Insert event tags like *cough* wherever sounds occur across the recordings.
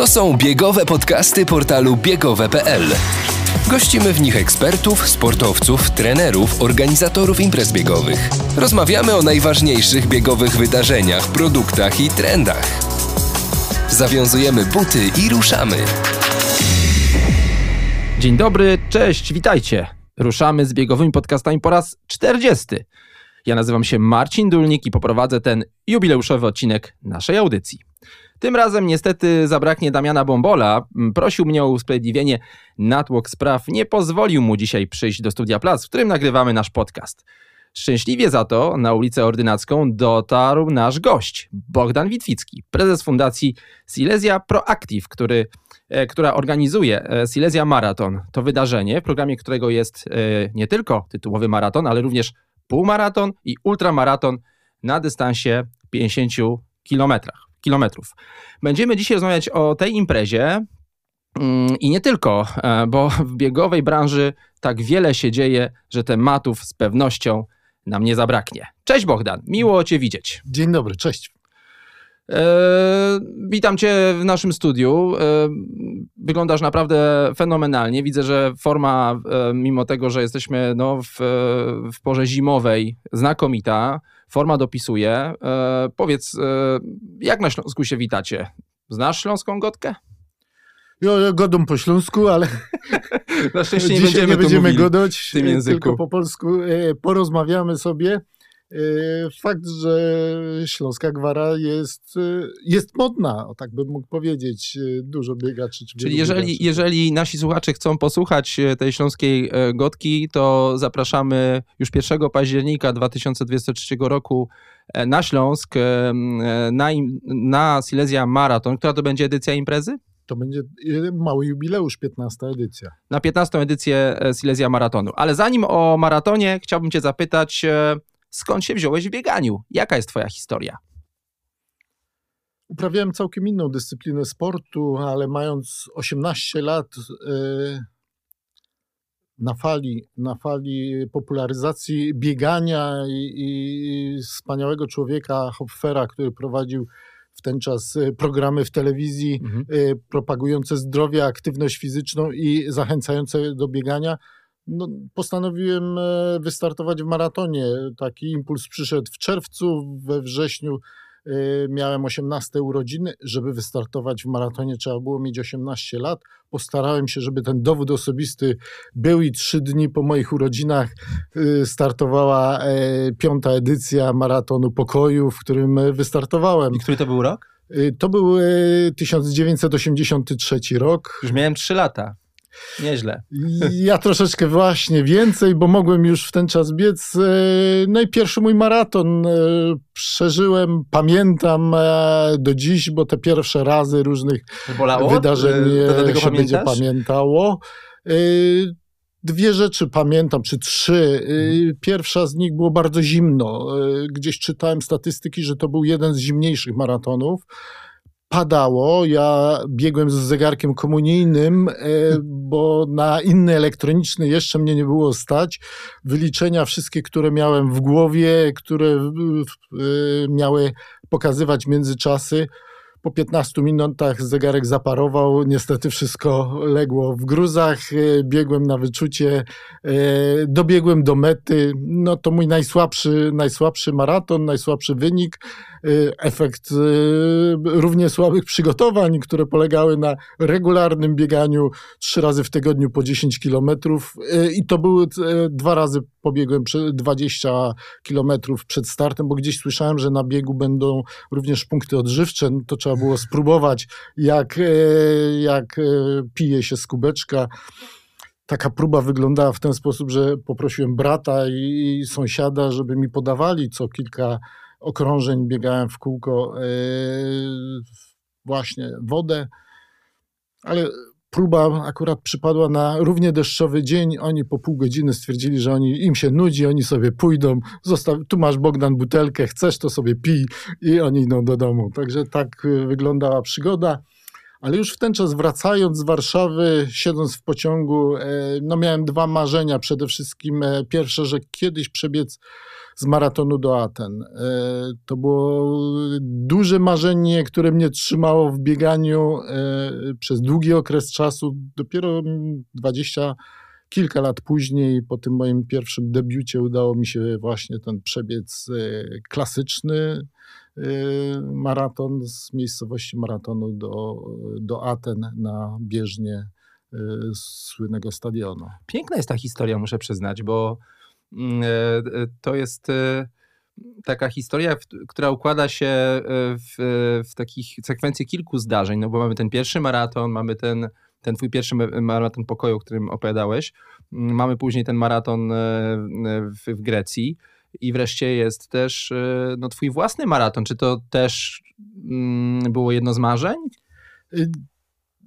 To są biegowe podcasty portalu biegowe.pl. Gościmy w nich ekspertów, sportowców, trenerów, organizatorów imprez biegowych. Rozmawiamy o najważniejszych biegowych wydarzeniach, produktach i trendach. Zawiązujemy buty i ruszamy. Dzień dobry, cześć, witajcie. Ruszamy z biegowymi podcastami po raz 40. Ja nazywam się Marcin Dulnik i poprowadzę ten jubileuszowy odcinek naszej audycji. Tym razem niestety zabraknie Damiana Bombola. Prosił mnie o usprawiedliwienie. Natłok spraw nie pozwolił mu dzisiaj przyjść do Studia Plac, w którym nagrywamy nasz podcast. Szczęśliwie za to na ulicę Ordynacką dotarł nasz gość, Bogdan Witwicki, prezes fundacji Silesia Proactive, który, e, która organizuje e, Silesia Marathon. To wydarzenie, w programie którego jest e, nie tylko tytułowy maraton, ale również półmaraton i ultramaraton na dystansie 50 kilometrach kilometrów. Będziemy dzisiaj rozmawiać o tej imprezie mm, i nie tylko, e, bo w biegowej branży tak wiele się dzieje, że tematów z pewnością nam nie zabraknie. Cześć Bogdan, miło Cię widzieć. Dzień dobry, cześć. E, witam Cię w naszym studiu. E, wyglądasz naprawdę fenomenalnie. Widzę, że forma, e, mimo tego, że jesteśmy no, w, w porze zimowej, znakomita. Forma dopisuje. E, powiedz, e, jak na Śląsku się witacie? Znasz śląską gotkę? Ja godą po śląsku, ale *laughs* na szczęście nie będziemy, nie będziemy godać w tym języku. tylko po polsku. E, porozmawiamy sobie. E, fakt, że Śląska Gwara jest, e, jest modna, tak bym mógł powiedzieć. E, dużo biegaczy. Czyli jeżeli, biegaczy. jeżeli nasi słuchacze chcą posłuchać tej śląskiej gotki, to zapraszamy już 1 października 2023 roku na Śląsk, na, na Silesia Marathon. Która to będzie edycja imprezy? To będzie mały jubileusz, 15 edycja. Na 15 edycję Silesia Maratonu. Ale zanim o maratonie, chciałbym Cię zapytać, skąd się wziąłeś w bieganiu? Jaka jest Twoja historia? Uprawiałem całkiem inną dyscyplinę sportu, ale mając 18 lat e, na fali, na fali popularyzacji biegania i, i wspaniałego człowieka Hopfera, który prowadził w ten czas e, programy w telewizji mhm. E, propagujące zdrowie, aktywność fizyczną i zachęcające do biegania, no, postanowiłem e, wystartować w maratonie. Taki impuls przyszedł w czerwcu, we wrześniu e, miałem 18 urodziny. Żeby wystartować w maratonie trzeba było mieć 18 lat. Postarałem się, żeby ten dowód osobisty był i trzy dni po moich urodzinach e, startowała piąta edycja maratonu pokoju, w którym wystartowałem. I który to był rok? To był 1983 rok. Już miałem 3 lata. Nieźle. Ja troszeczkę właśnie więcej, bo mogłem już w ten czas biec. E, no i pierwszy mój maraton e, przeżyłem, pamiętam e, do dziś, bo te pierwsze razy różnych Bolało? wydarzeń to się będzie pamiętało. Dwie rzeczy pamiętam, czy trzy. Mhm. Pierwsza z nich było bardzo zimno. Gdzieś czytałem statystyki, że to był jeden z zimniejszych maratonów padało. Ja biegłem z zegarkiem komunijnym, e, bo na inny elektroniczny jeszcze mnie nie było stać. Wyliczenia wszystkie, które miałem w głowie, które e, miały pokazywać międzyczasy, po 15 minutach zegarek zaparował, niestety wszystko legło w gruzach, e, biegłem na wyczucie, dobiegłem do mety. No to mój najsłabszy, najsłabszy maraton, najsłabszy wynik, efekt równie słabych przygotowań, które polegały na regularnym bieganiu trzy razy w tygodniu po 10 kilometrów i to były dwa razy pobiegłem 20 kilometrów przed startem, bo gdzieś słyszałem, że na biegu będą również punkty odżywcze, no to trzeba było spróbować, jak, jak pije się z kubeczka. Taka próba wyglądała w ten sposób, że poprosiłem brata i sąsiada, żeby mi podawali co kilka okrążeń, biegałem w kółko e, właśnie wodę, ale próba akurat przypadła na równie deszczowy dzień. Oni po pół godziny stwierdzili, że oni, im się nudzi, oni sobie pójdą. Zostaw, tu masz Bogdan butelkę, chcesz to sobie pij i oni idą do domu. Także tak y, wyglądała przygoda. Ale już w ten czas wracając z Warszawy, siedząc w pociągu, e, no miałem dwa marzenia. Przede wszystkim e, pierwsze, że kiedyś przebiec z maratonu do Aten. To było duże marzenie, które mnie trzymało w bieganiu przez długi okres czasu. Dopiero 20 kilka lat później, po tym moim pierwszym debiucie, udało mi się właśnie ten przebiec klasyczny maraton z miejscowości maratonu do, do Aten na bieżnie słynnego stadionu. Piękna jest ta historia, muszę przyznać, bo e, e, to jest e, taka historia, która układa się w, w takich sekwencji kilku zdarzeń, no bo mamy ten pierwszy maraton, mamy ten, ten twój pierwszy maraton pokoju, o którym opowiadałeś, mm, mamy później ten maraton w, w Grecji, i wreszcie jest też e, no, twój własny maraton. Czy to też mm, było jedno z marzeń?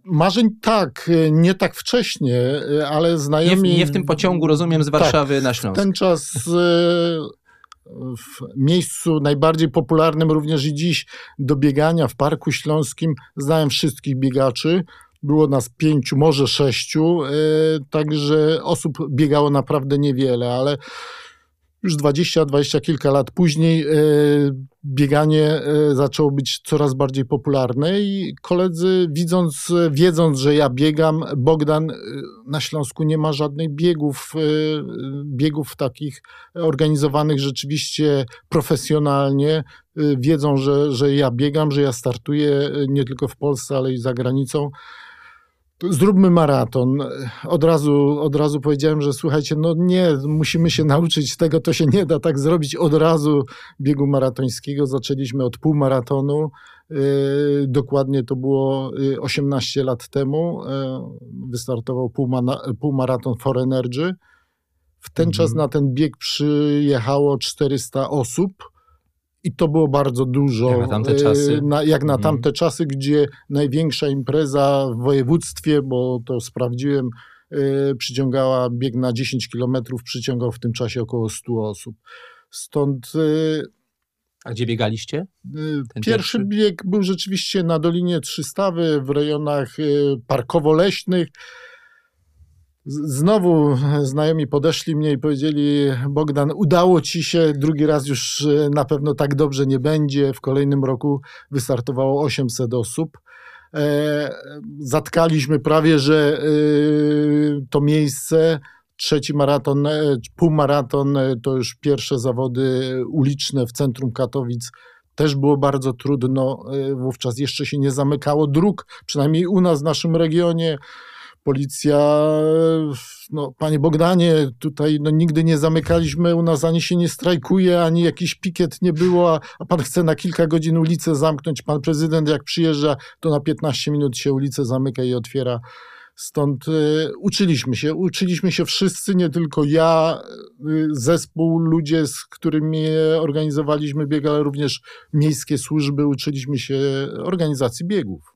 Marzeń tak, y, nie tak wcześnie, y, ale znajomi... Nie w, nie w tym pociągu, rozumiem, z Warszawy tak, na Śląsk. Ten czas w miejscu najbardziej popularnym również i dziś do biegania w Parku Śląskim znałem wszystkich biegaczy. Było nas pięciu, może sześciu, także osób biegało naprawdę niewiele, ale już 20, 20 kilka lat później e, bieganie e, zaczęło być coraz bardziej popularne i koledzy widząc, wiedząc, że ja biegam, Bogdan e, na Śląsku nie ma żadnych biegów, biegów takich organizowanych rzeczywiście profesjonalnie. Wiedzą, że, że ja biegam, że ja startuję nie tylko w Polsce, ale i za granicą zróbmy maraton. Od razu, od razu powiedziałem, że słuchajcie, no nie, musimy się nauczyć tego, to się nie da tak zrobić od razu biegu maratońskiego. Zaczęliśmy od półmaratonu. Yy, dokładnie to było 18 yy, lat temu. Yy, wystartował półmaraton For Energy. W ten mhm. czas na ten bieg przyjechało 400 osób i to było bardzo dużo. Jak na tamte czasy. Na, jak na mhm. tamte czasy, gdzie największa impreza w województwie, bo to sprawdziłem, yy, przyciągała bieg na 10 kilometrów, przyciągał w tym czasie około 100 osób. Stąd. Yy, A gdzie biegaliście? Pierwszy, pierwszy, bieg był rzeczywiście na Dolinie Trzystawy, w rejonach parkowo-leśnych. Znowu znajomi podeszli mnie i powiedzieli: Bogdan, udało ci się, drugi raz już e, na pewno tak dobrze nie będzie. W kolejnym roku wystartowało 800 osób. E, zatkaliśmy prawie, że e, to miejsce. Trzeci maraton, półmaraton to już pierwsze zawody uliczne w centrum Katowic. Też było bardzo trudno. Wówczas jeszcze się nie zamykało dróg, przynajmniej u nas w naszym regionie policja, no, panie Bogdanie, tutaj no, nigdy nie zamykaliśmy, u nas ani się nie strajkuje, ani jakiś pikiet nie było, a, pan chce na kilka godzin ulicę zamknąć. Pan prezydent jak przyjeżdża, to na 15 minut się ulicę zamyka i otwiera. Stąd y, uczyliśmy się, uczyliśmy się wszyscy, nie tylko ja, y, zespół, ludzie, z którymi organizowaliśmy bieg, ale również miejskie służby, uczyliśmy się organizacji biegów.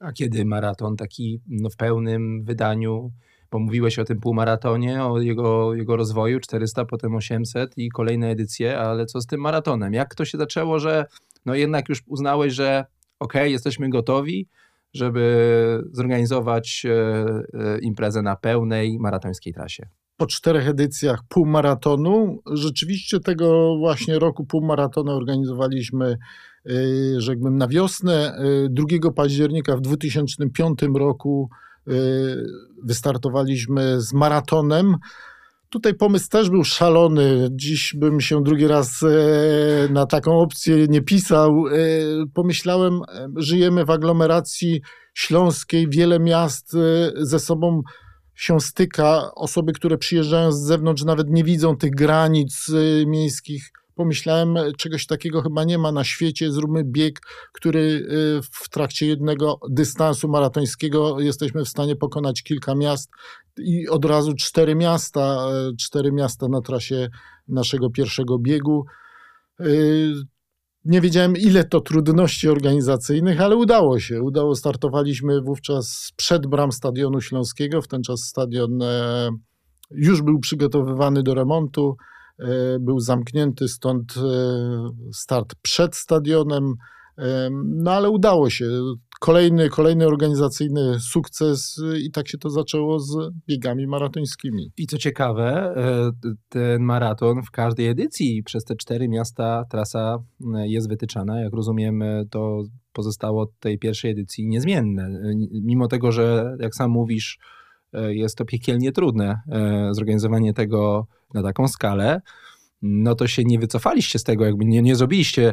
A kiedy maraton taki no, w pełnym wydaniu, bo mówiłeś o tym półmaratonie, o jego, jego rozwoju, 400, potem 800 i kolejne edycje, ale co z tym maratonem? Jak to się zaczęło, że no jednak już uznałeś, że ok, jesteśmy gotowi, żeby zorganizować e, e, imprezę na pełnej maratońskiej trasie? Po czterech edycjach półmaratonu, rzeczywiście tego właśnie roku półmaratonu organizowaliśmy Y, rzekłbym, na wiosnę. 2 y, października w 2005 roku y, wystartowaliśmy z maratonem. Tutaj pomysł też był szalony. Dziś bym się drugi raz na taką opcję nie pisał. Pomyślałem, żyjemy w aglomeracji śląskiej, wiele miast ze sobą się styka. Osoby, które przyjeżdżają z zewnątrz, nawet nie widzą tych granic miejskich pomyślałem, czegoś takiego chyba nie ma na świecie, zróbmy bieg, który y, w trakcie jednego dystansu maratońskiego jesteśmy w stanie pokonać kilka miast i od razu cztery miasta, y, cztery miasta na trasie naszego pierwszego biegu. Nie wiedziałem, ile to trudności organizacyjnych, ale udało się. Udało, startowaliśmy wówczas przed bram Stadionu Śląskiego. W ten czas stadion e, już był przygotowywany do remontu. E, był zamknięty, stąd e, start przed stadionem. No ale udało się. Kolejny, kolejny organizacyjny sukces i tak się to zaczęło z biegami maratońskimi. I co ciekawe, ten maraton w każdej edycji przez te cztery miasta trasa jest wytyczana. Jak rozumiem, to pozostało od tej pierwszej edycji niezmienne. Mimo tego, że jak sam mówisz, jest to piekielnie trudne zorganizowanie tego na taką skalę, no to się nie wycofaliście z tego, jakby nie, nie zrobiliście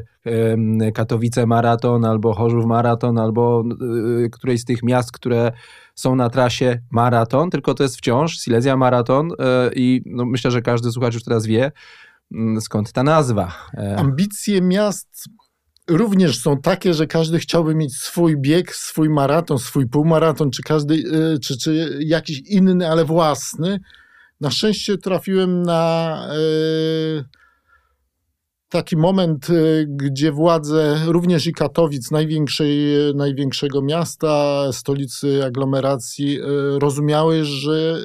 Katowice maraton, albo Chorzów maraton, albo y, którejś z tych miast, które są na trasie maraton, tylko to jest wciąż Silesia maraton y, i no myślę, że każdy słuchacz już teraz wie, mm, skąd ta nazwa. E, Ambicje miast również są takie, że każdy chciałby mieć swój bieg, swój maraton, swój półmaraton, czy każdy, y, czy, czy jakiś inny, ale własny. Na szczęście trafiłem na e, taki moment, e, gdzie władze również i Katowic, największego miasta, stolicy aglomeracji, e, rozumiały, że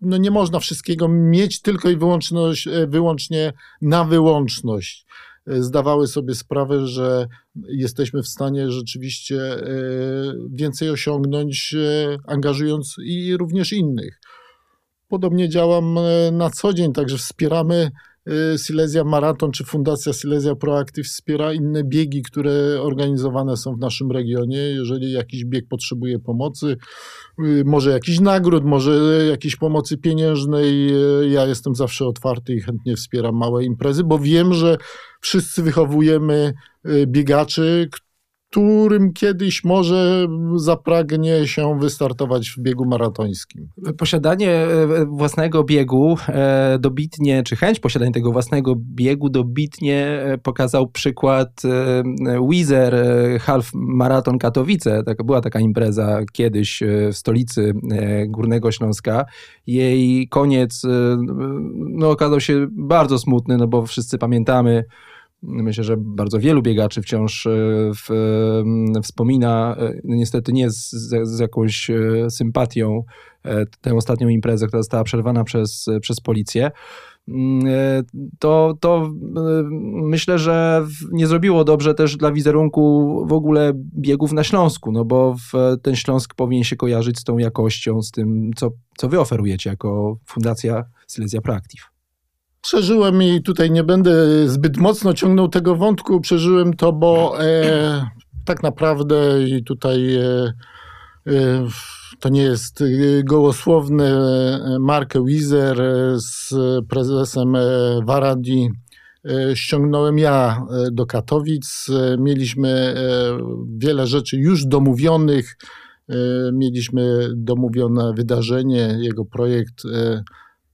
no nie można wszystkiego mieć tylko i wyłącznie na wyłączność. Zdawały sobie sprawę, że jesteśmy w stanie rzeczywiście więcej osiągnąć, angażując i również innych. Podobnie działam e, na co dzień, także wspieramy e, Silesia Maraton czy Fundacja Silesia Proactive wspiera inne biegi, które organizowane są w naszym regionie. Jeżeli jakiś bieg potrzebuje pomocy, y, może jakiś nagród, może jakiejś pomocy pieniężnej, e, ja jestem zawsze otwarty i chętnie wspieram małe imprezy, bo wiem, że wszyscy wychowujemy biegaczy, którym kiedyś może zapragnie się wystartować w biegu maratońskim. Posiadanie e, własnego biegu e, dobitnie, czy chęć posiadania tego własnego biegu dobitnie e, pokazał przykład Wizer Half Marathon Katowice. Taka, była taka impreza kiedyś w stolicy Górnego Śląska. Jej koniec no, okazał się bardzo smutny, no bo wszyscy pamiętamy Myślę, że bardzo wielu biegaczy wciąż e, w, wspomina, e, no niestety nie z, z, jakąś e, sympatią, tę ostatnią imprezę, która została przerwana przez, przez policję. Mm, to, to myślę, że nie zrobiło dobrze też dla wizerunku w ogóle biegów na Śląsku, no bo ten Śląsk powinien się kojarzyć z tą jakością, z tym, co, co wy oferujecie jako Fundacja Silesia Proactive. Przeżyłem i tutaj nie będę zbyt mocno ciągnął tego wątku. Przeżyłem to, bo e, tak naprawdę i tutaj e, e, to nie jest gołosłowne. E, Markę Wizer z prezesem e, Waradi e, ściągnąłem ja do Katowic. Mieliśmy wiele rzeczy już domówionych. Mieliśmy domówione wydarzenie, jego projekt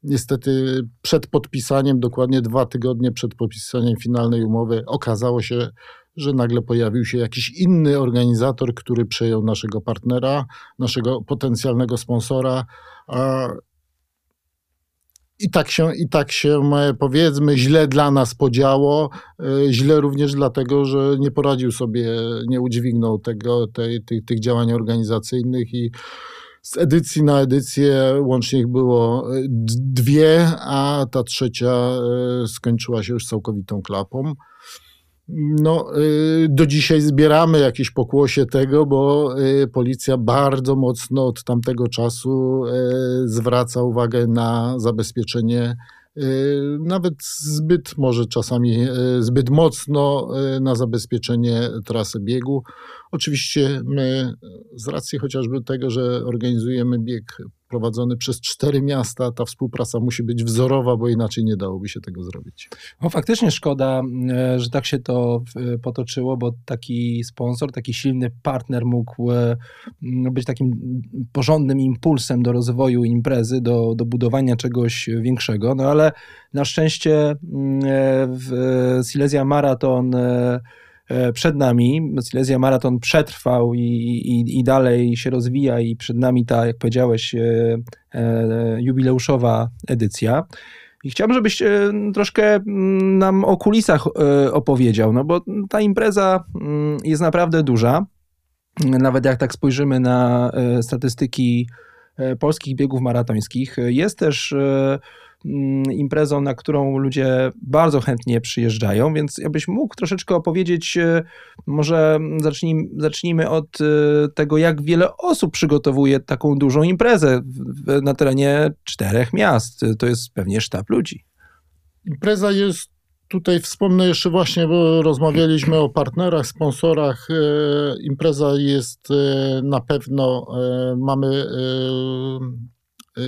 Niestety przed podpisaniem, dokładnie dwa tygodnie przed podpisaniem finalnej umowy, okazało się, że nagle pojawił się jakiś inny organizator, który przejął naszego partnera, naszego potencjalnego sponsora. I tak, się, I tak się, powiedzmy, źle dla nas podziało. E, źle również dlatego, że nie poradził sobie, nie udźwignął tego, tej, tych, tych działań organizacyjnych i z edycji na edycję łącznie ich było e, dwie, a ta trzecia e, skończyła się już całkowitą klapą. No, e, do dzisiaj zbieramy jakieś pokłosie tego, bo policja bardzo mocno od tamtego czasu zwraca uwagę na zabezpieczenie nawet zbyt może czasami zbyt mocno na zabezpieczenie trasy biegu. Oczywiście my z racji chociażby tego, że organizujemy bieg prowadzony przez cztery miasta, ta współpraca musi być wzorowa, bo inaczej nie dałoby się tego zrobić. No faktycznie szkoda, e, że tak się to e, potoczyło, bo taki sponsor, taki silny partner mógł e, być takim porządnym impulsem do rozwoju imprezy, do, do budowania czegoś większego. No ale na szczęście w Silesia Marathon przed nami. Silesia Maraton przetrwał i, i, i dalej się rozwija i przed nami ta, jak powiedziałeś, e, e, jubileuszowa edycja. I chciałbym, żebyś troszkę mm, nam o kulisach opowiedział, no bo ta impreza mm, jest naprawdę duża. Nawet jak tak spojrzymy na statystyki polskich biegów maratońskich. Jest też imprezą, na którą ludzie bardzo chętnie przyjeżdżają, więc jakbyś mógł troszeczkę opowiedzieć, e, może zacznijmy, zacznijmy od e, tego, jak wiele osób przygotowuje taką dużą imprezę na terenie czterech miast. To jest pewnie sztab ludzi. Impreza jest Tutaj wspomnę jeszcze właśnie, bo rozmawialiśmy o partnerach, sponsorach. E, impreza jest na pewno, mamy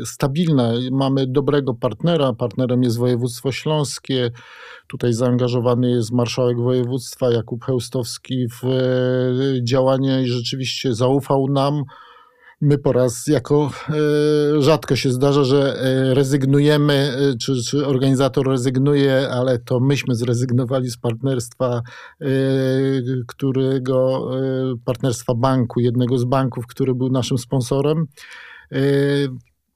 stabilna. Mamy dobrego partnera. Partnerem jest województwo śląskie. Tutaj zaangażowany jest marszałek województwa Jakub Heustowski w y, działanie i rzeczywiście zaufał nam. My po raz jako y, rzadko się zdarza, że rezygnujemy, czy, czy organizator rezygnuje, ale to myśmy zrezygnowali z partnerstwa, którego partnerstwa banku, jednego z banków, który był naszym sponsorem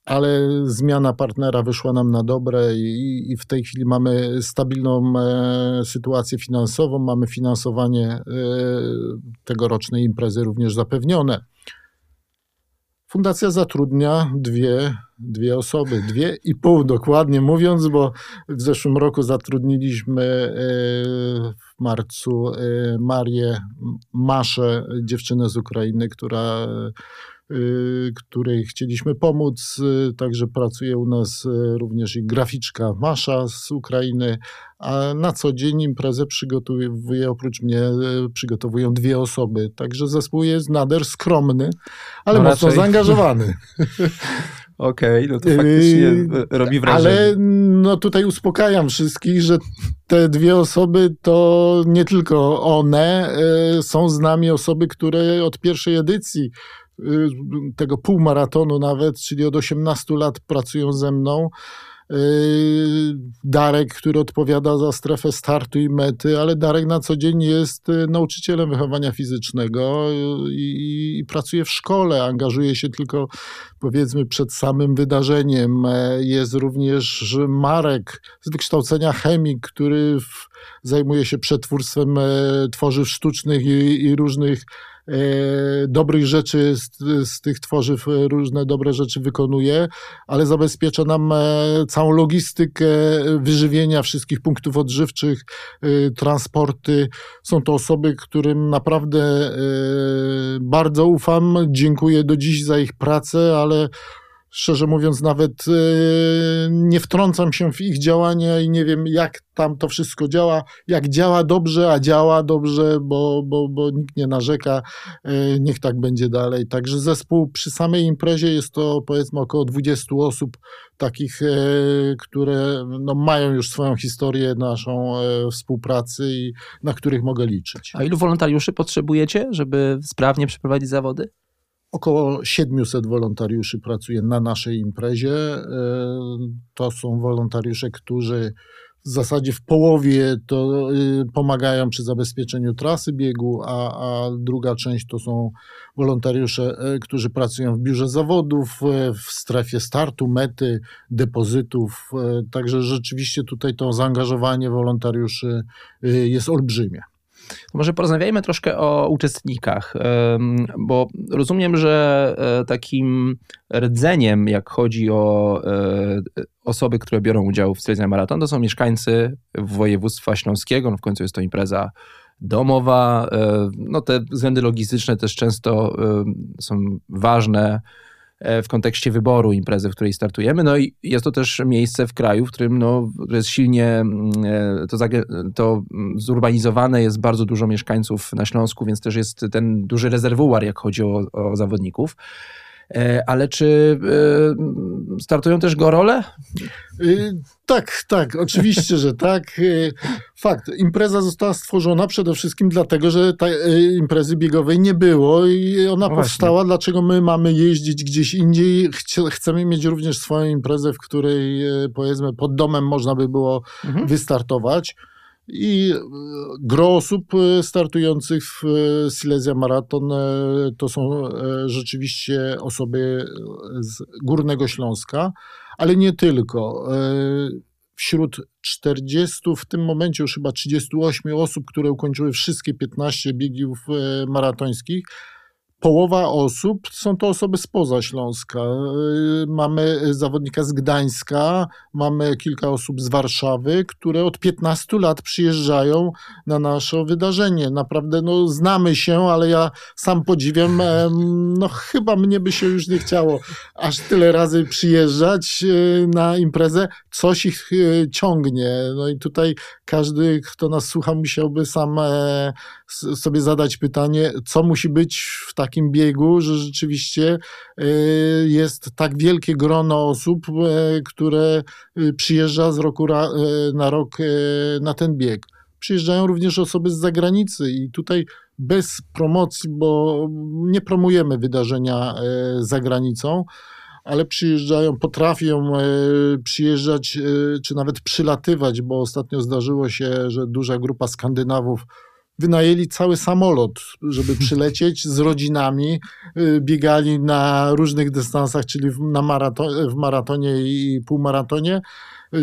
ale zmiana partnera wyszła nam na dobre i, i w tej chwili mamy stabilną e, sytuację finansową, mamy finansowanie e, tegorocznej imprezy również zapewnione. Fundacja zatrudnia dwie, dwie osoby, dwie i pół dokładnie mówiąc, bo w zeszłym roku zatrudniliśmy e, w marcu e, Marię Maszę, dziewczynę z Ukrainy, która której chcieliśmy pomóc. Y, także pracuje u nas y, również i graficzka Masza z Ukrainy, a na co dzień imprezę przygotowuje, oprócz mnie przygotowują dwie osoby. Także zespół jest nader skromny, ale no mocno raczej. zaangażowany. *laughs* Okej, okay, no to faktycznie robi wrażenie. Ale no tutaj uspokajam wszystkich, że te dwie osoby to nie tylko one, są z nami osoby, które od pierwszej edycji Y, tego półmaratonu nawet, czyli od 18 lat pracują ze mną. Y, Darek, który odpowiada za strefę startu i mety, ale Darek na co dzień jest y, nauczycielem wychowania fizycznego i, i, pracuje w szkole, angażuje się tylko powiedzmy przed samym wydarzeniem. E, jest również Marek z wykształcenia chemik, który w, zajmuje się przetwórstwem e, tworzyw sztucznych i, i różnych dobrych rzeczy z, z, tych tworzyw, e, różne dobre rzeczy wykonuje, ale zabezpiecza nam e, całą logistykę wyżywienia wszystkich punktów odżywczych, transporty. Są to osoby, którym naprawdę bardzo ufam. Dziękuję do dziś za ich pracę, ale szczerze mówiąc, nawet e, nie wtrącam się w ich działania i nie wiem, jak tam to wszystko działa. Jak działa dobrze, a działa dobrze, bo, bo, bo nikt nie narzeka, e, niech tak będzie dalej. Także zespół przy samej imprezie jest to powiedzmy około 20 osób, takich, e, które no, mają już swoją historię naszą współpracy i na których mogę liczyć. A ilu wolontariuszy potrzebujecie, żeby sprawnie przeprowadzić zawody? Około 700 wolontariuszy pracuje na naszej imprezie. E, to są wolontariusze, którzy w zasadzie w połowie to y, pomagają przy zabezpieczeniu trasy biegu, a, a druga część to są wolontariusze, e, którzy pracują w biurze zawodów, e, w strefie startu, mety, depozytów. Także rzeczywiście tutaj to zaangażowanie wolontariuszy y, jest olbrzymie. Może porozmawiajmy troszkę o uczestnikach, bo rozumiem, że e, takim rdzeniem, jak chodzi o e, osoby, które biorą udział w Silesia Maraton, to są mieszkańcy województwa śląskiego, no w końcu jest to impreza domowa. E, no te względy logistyczne też często są ważne w kontekście wyboru imprezy, w której startujemy. No i jest to też miejsce w kraju, w którym no, jest silnie mm, e, to, to zurbanizowane, jest bardzo dużo mieszkańców na Śląsku, więc też jest ten duży rezerwuar, jak chodzi o, o zawodników. E, ale czy startują też gorole? Y, tak, tak, oczywiście, że tak. Fakt, impreza została stworzona przede wszystkim dlatego, że tej imprezy biegowej nie było i ona no powstała, dlaczego my mamy jeździć gdzieś indziej. Chcemy mieć również swoją imprezę, w której powiedzmy pod domem można by było mhm. wystartować. I gro osób startujących w Silesia Maraton to są rzeczywiście osoby z Górnego Śląska ale nie tylko. E, wśród 40, w tym momencie już chyba 38 osób, które ukończyły wszystkie 15 biegów e, maratońskich, połowa osób są to osoby spoza Śląska. Y, mamy zawodnika z Gdańska, mamy kilka osób z Warszawy, które od 15 lat przyjeżdżają na nasze wydarzenie. Naprawdę no, znamy się, ale ja sam podziwiam, *laughs* no chyba mnie by się już nie chciało aż tyle razy przyjeżdżać y, na imprezę. Coś ich y, ciągnie. No i tutaj każdy, kto nas słucha, musiałby sam e, sobie zadać pytanie, co musi być w takim biegu, że rzeczywiście e, jest tak wielkie grono osób, e, które przyjeżdża z roku na rok na ten bieg. Przyjeżdżają również osoby z zagranicy i tutaj bez promocji, bo nie promujemy wydarzenia za granicą, ale przyjeżdżają, potrafią e, przyjeżdżać, e, czy nawet przylatywać, bo ostatnio zdarzyło się, że duża grupa Skandynawów wynajęli cały samolot, żeby *laughs* przylecieć z rodzinami, e, biegali na różnych dystansach, czyli w, na maraton, w maratonie i półmaratonie.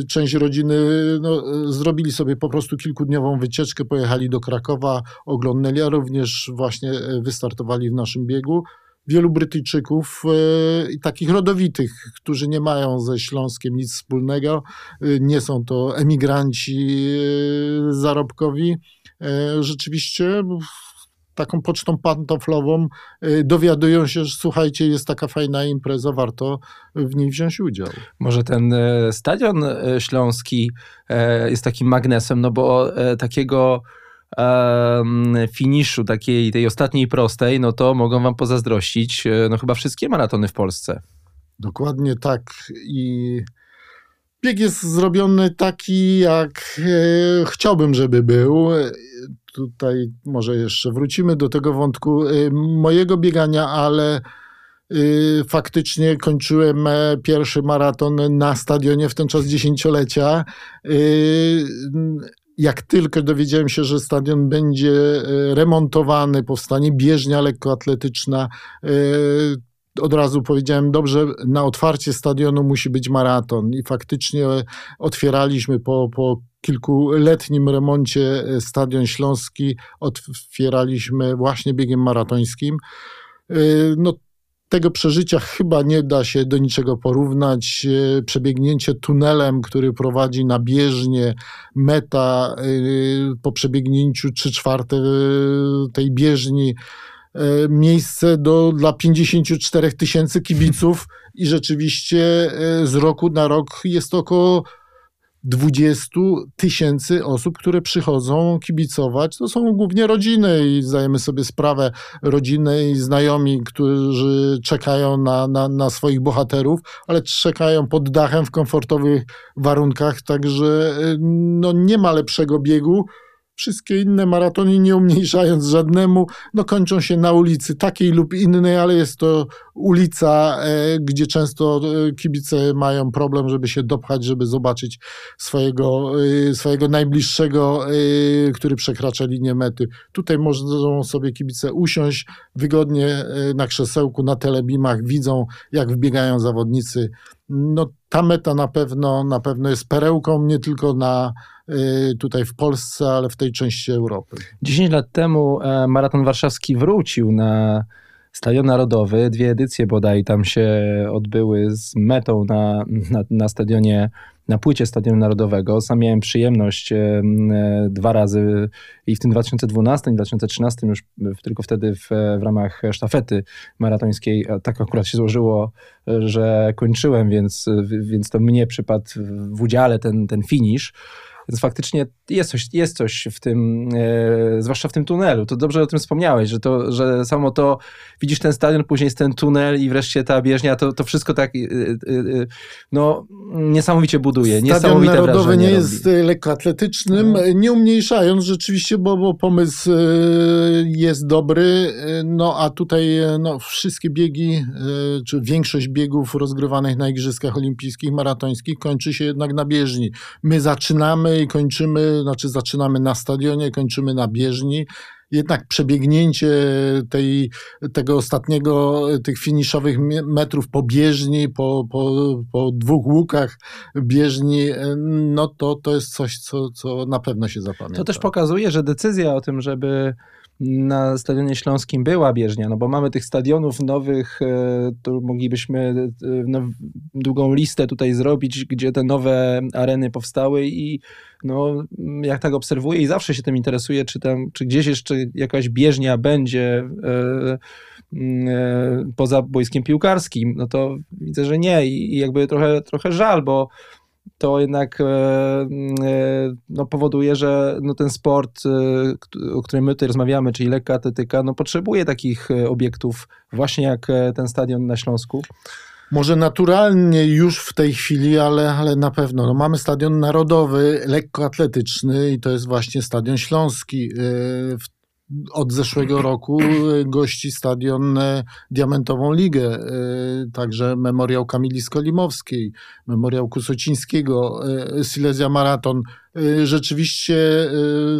Część rodziny no, zrobili sobie po prostu kilkudniową wycieczkę, pojechali do Krakowa, oglądnęli, a również właśnie wystartowali w naszym biegu wielu Brytyjczyków, e, takich rodowitych, którzy nie mają ze Śląskiem nic wspólnego. Nie są to emigranci zarobkowi. Rzeczywiście taką pocztą pantoflową dowiadują się, że słuchajcie, jest taka fajna impreza, warto w niej wziąć udział. Może ten stadion śląski jest takim magnesem, no bo takiego finiszu takiej, tej ostatniej prostej, no to mogą wam pozazdrościć e, no chyba wszystkie maratony w Polsce. Dokładnie tak i bieg jest zrobiony taki, jak e, chciałbym, żeby był. Tutaj może jeszcze wrócimy do tego wątku e, mojego biegania, ale faktycznie kończyłem pierwszy maraton na stadionie w ten czas dziesięciolecia jak tylko dowiedziałem się, że stadion będzie e, remontowany, powstanie bieżnia lekkoatletyczna, e, od razu powiedziałem, dobrze, na otwarcie stadionu musi być maraton. I faktycznie otwieraliśmy po, po kilkuletnim remoncie e, Stadion Śląski, otwieraliśmy właśnie biegiem maratońskim. No, tego przeżycia chyba nie da się do niczego porównać. E, przebiegnięcie tunelem, który prowadzi na bieżnię, meta e, po przebiegnięciu 3 czwarte e, tej bieżni, miejsce do, dla 54 tysięcy kibiców i rzeczywiście z roku na rok jest około 20 tysięcy osób, które przychodzą kibicować. To są głównie rodziny i zdajemy sobie sprawę, rodziny i znajomi, którzy czekają na, na, na swoich bohaterów, ale czekają pod dachem w komfortowych warunkach, także no, nie ma lepszego biegu Wszystkie inne maratony, nie umniejszając żadnemu, no kończą się na ulicy takiej lub innej, ale jest to ulica, e, gdzie często e, kibice mają problem, żeby się dopchać, żeby zobaczyć swojego, e, swojego najbliższego, który przekracza linię mety. Tutaj mogą sobie kibice usiąść wygodnie na krzesełku, na telebimach, widzą jak wbiegają zawodnicy. No ta meta na pewno, na pewno jest perełką nie tylko na tutaj w Polsce, ale w tej części Europy. 10 lat temu e, Maraton Warszawski wrócił na Stadion Narodowy. Dwie edycje bodaj tam się odbyły z metą na, na, na stadionie na płycie Stadionu Narodowego. Sam miałem przyjemność e, e, dwa razy i w tym 2012 i 2013 już tylko wtedy w, w ramach sztafety maratońskiej. Tak akurat się złożyło, że kończyłem, więc, więc to mnie przypadł w udziale ten, ten finish. Więc faktycznie jest coś, jest coś w tym, e, zwłaszcza w tym tunelu. To dobrze o tym wspomniałeś, że, to, że samo to, widzisz ten stadion, później jest ten tunel i wreszcie ta bieżnia, to, to wszystko tak e, e, no, niesamowicie buduje. Stadion Niesamowite Narodowy nie jest lekkoatletycznym, no. nie umniejszając rzeczywiście, bo, bo pomysł jest dobry, no a tutaj no, wszystkie biegi, czy większość biegów rozgrywanych na Igrzyskach Olimpijskich, maratońskich kończy się jednak na bieżni. My zaczynamy i kończymy, znaczy zaczynamy na stadionie, kończymy na bieżni. Jednak przebiegnięcie tej, tego ostatniego, tych finiszowych metrów po bieżni, po, po, po dwóch łukach bieżni, no to, to jest coś, co, co na pewno się zapamięta. To też pokazuje, że decyzja o tym, żeby na Stadionie Śląskim była bieżnia, no bo mamy tych stadionów nowych, e, to moglibyśmy e, no, długą listę tutaj zrobić, gdzie te nowe areny powstały i no, jak tak obserwuję i zawsze się tym interesuję, czy tam, czy gdzieś jeszcze jakaś bieżnia będzie e, poza boiskiem piłkarskim, no to widzę, że nie i jakby trochę, trochę żal, bo to jednak e, e, no, powoduje, że no, ten sport, e, o którym my tutaj rozmawiamy, czyli lekka atletyka, no, potrzebuje takich obiektów właśnie jak ten stadion na Śląsku. Może naturalnie już w tej chwili, ale, ale na pewno. No mamy stadion narodowy, lekkoatletyczny i to jest właśnie Stadion Śląski. W od zeszłego roku e, gości stadion e, Diamentową Ligę, e, także memoriał Kamili Skolimowskiej, memoriał Kusocińskiego, Silesia Maraton rzeczywiście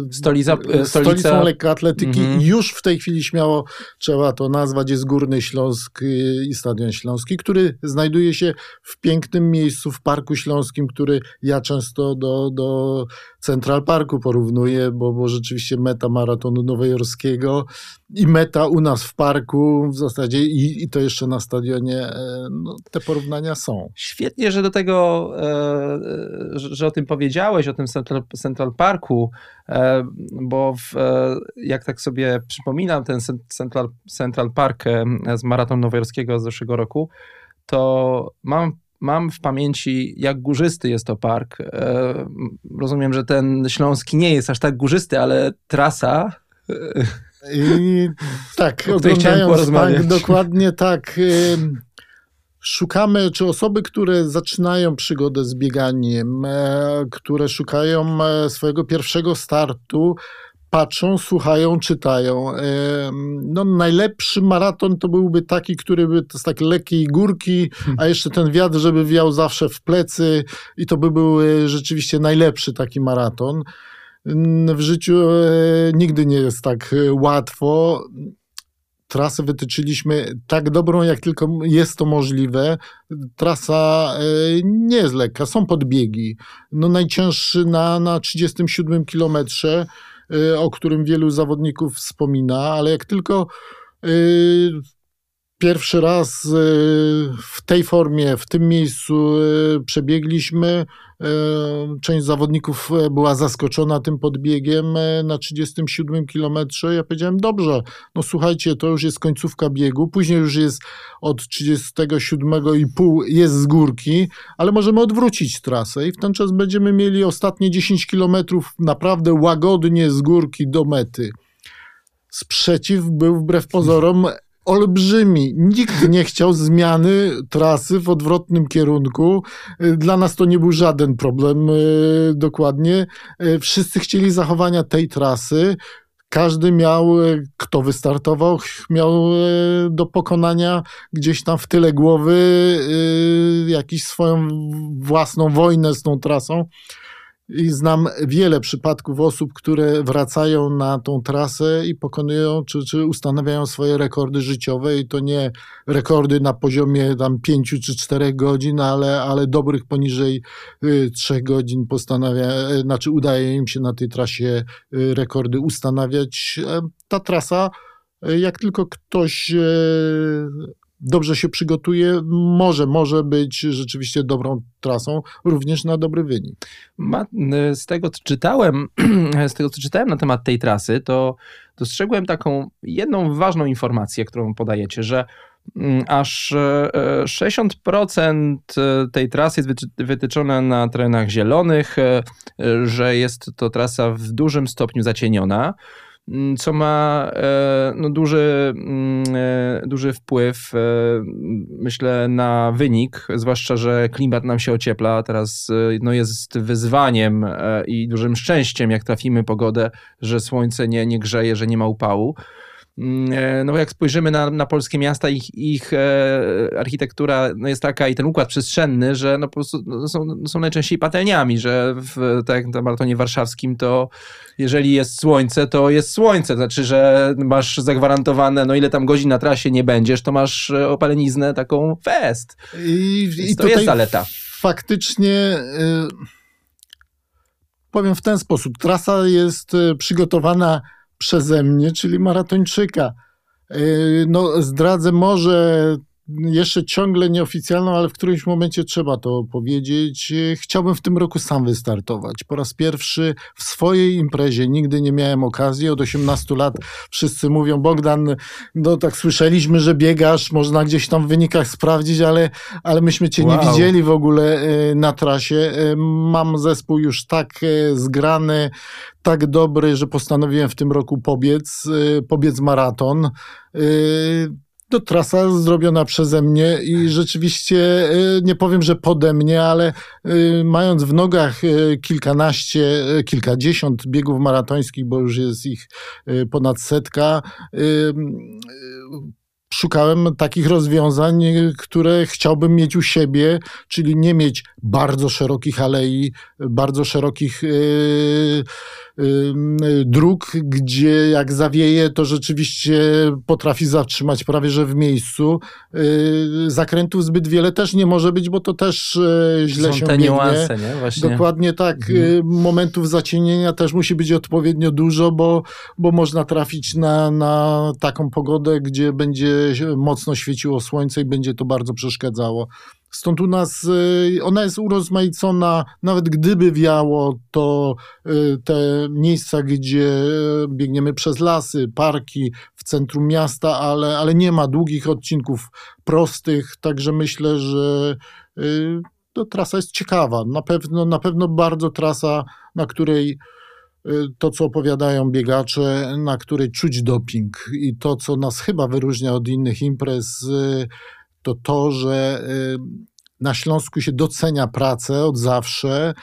y, Stolica, y, stolicą lekkoatletyki -hmm. już w tej chwili śmiało trzeba to nazwać jest Górny Śląsk i Stadion Śląski, który znajduje się w pięknym miejscu w Parku Śląskim, który ja często do, do Central Parku porównuję, bo, bo rzeczywiście meta maratonu nowojorskiego i meta u nas w parku w zasadzie i, i to jeszcze na stadionie, e, no, te porównania są. Świetnie, że do tego, e, e, że o tym powiedziałeś, o tym Central, Central Parku, bo w, jak tak sobie przypominam ten Central, Central Park z maratonu nowojorskiego z zeszłego roku, to mam mam w pamięci, jak górzysty jest to park. Rozumiem, że ten śląski nie jest aż tak górzysty, ale trasa i tak, oglądając bank, dokładnie tak. Szukamy, czy osoby, które zaczynają przygodę z bieganiem, e, które szukają e, swojego pierwszego startu, patrzą, słuchają, czytają. No, najlepszy maraton to byłby taki, który by z tak lekkiej górki, a jeszcze ten wiatr, żeby wiał zawsze w plecy i to by był e, rzeczywiście najlepszy taki maraton w życiu e, nigdy nie jest tak e, łatwo. Trasę wytyczyliśmy tak dobrą, jak tylko jest to możliwe. Trasa e, nie jest lekka, są podbiegi. No najcięższy na, na 37 kilometrze, o którym wielu zawodników wspomina, ale jak tylko pierwszy raz w tej formie, w tym miejscu przebiegliśmy, E, część zawodników e, była zaskoczona tym podbiegiem e, na 37 kilometrze. Ja powiedziałem, dobrze, no słuchajcie, to już jest końcówka biegu, później już jest od 37,5 jest z górki, ale możemy odwrócić trasę i w ten czas będziemy mieli ostatnie 10 kilometrów naprawdę łagodnie z górki do mety. Sprzeciw był wbrew pozorom olbrzymi. Nikt nie chciał zmiany trasy w odwrotnym kierunku. Dla nas to nie był żaden problem e, dokładnie. E, wszyscy chcieli zachowania tej trasy. Każdy miał, kto wystartował, miał do pokonania gdzieś tam w tyle głowy jakiś swoją własną wojnę z tą trasą. I znam wiele przypadków osób, które wracają na tą trasę i pokonują, czy, czy ustanawiają swoje rekordy życiowe i to nie rekordy na poziomie tam 5 czy 4 godzin, ale, ale dobrych poniżej 3 y, godzin postanawia, y, znaczy udaje im się na tej trasie y, rekordy ustanawiać. E, ta trasa, jak tylko ktoś dobrze się przygotuje, może, może być rzeczywiście dobrą trasą, również na dobry wynik. z tego, co czytałem, *clears throat* z tego, co czytałem na temat tej trasy, to dostrzegłem taką jedną ważną informację, którą podajecie, że mm, aż 60% e, e, tej trasy jest wytyczone na terenach zielonych, e, że jest to trasa w dużym stopniu zacieniona. Mm, co ma e, no, duży, mm, e, duży wpływ, e, myślę, na wynik, zwłaszcza, że klimat nam się ociepla. Teraz no, jest wyzwaniem i dużym szczęściem, jak trafimy pogodę, że słońce nie, nie grzeje, że nie ma upału. Mm, e, no jak spojrzymy na, na polskie miasta, ich, ich e, architektura no jest taka i ten układ przestrzenny, że no po prostu no są, są najczęściej patelniami, że w, tak na maratonie warszawskim to jeżeli jest słońce, to jest słońce, znaczy, że masz zagwarantowane, no ile tam godzin na trasie nie będziesz, to masz e, opaleniznę taką fest. I, i to jest zaleta. Faktycznie... Y powiem w ten sposób. Trasa jest przygotowana przeze mnie, czyli maratończyka. No, zdradzę może jeszcze ciągle nieoficjalną, ale w którymś momencie trzeba to powiedzieć. Chciałbym w tym roku sam wystartować. Po raz pierwszy w swojej imprezie nigdy nie miałem okazji. Od 18 lat wszyscy mówią, Bogdan, no tak słyszeliśmy, że biegasz, można gdzieś tam w wynikach sprawdzić, ale, ale myśmy cię wow. nie widzieli w ogóle e, na trasie. E, mam zespół już tak e, zgrany, tak dobry, że postanowiłem w tym roku pobiec, pobiec maraton to trasa zrobiona przeze mnie i rzeczywiście y, nie powiem, że pode mnie, ale y, mając w nogach y, kilkanaście, kilkadziesiąt biegów maratońskich, bo już jest ich ponad setka, szukałem takich rozwiązań, które chciałbym mieć u siebie, czyli nie mieć bardzo szerokich alei, bardzo szerokich yy, dróg, gdzie jak zawieje, to rzeczywiście potrafi zatrzymać prawie że w miejscu. Yy, zakrętów zbyt wiele też nie może być, bo to też yy, źle Są się te biegnie. niuanse, nie? Właśnie. Dokładnie tak. Mhm. Yy, momentów zacienienia też musi być odpowiednio dużo, bo, bo można trafić na, na taką pogodę, gdzie będzie mocno świeciło słońce i będzie to bardzo przeszkadzało. Stąd u nas y, ona jest urozmaicona, nawet gdyby wiało, to y, te miejsca, gdzie biegniemy przez lasy, parki, w centrum miasta, ale, ale nie ma długich odcinków prostych, także myślę, że y, to trasa jest ciekawa. Na pewno, na pewno bardzo trasa, na której to, co opowiadają biegacze, na której czuć doping i to, co nas chyba wyróżnia od innych imprez, to to, że na Śląsku się docenia pracę od zawsze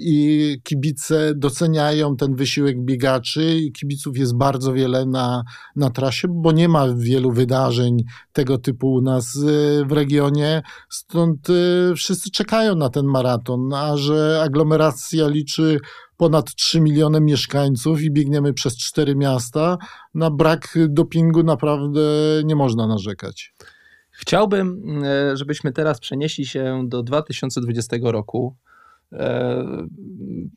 i kibice doceniają ten wysiłek biegaczy i kibiców jest bardzo wiele na, na trasie, bo nie ma wielu wydarzeń tego typu u nas w regionie, stąd wszyscy czekają na ten maraton, a że aglomeracja liczy ponad 3 miliony mieszkańców i biegniemy przez cztery miasta, na brak dopingu naprawdę nie można narzekać. Chciałbym, e, żebyśmy teraz przenieśli się do 2020 roku. E,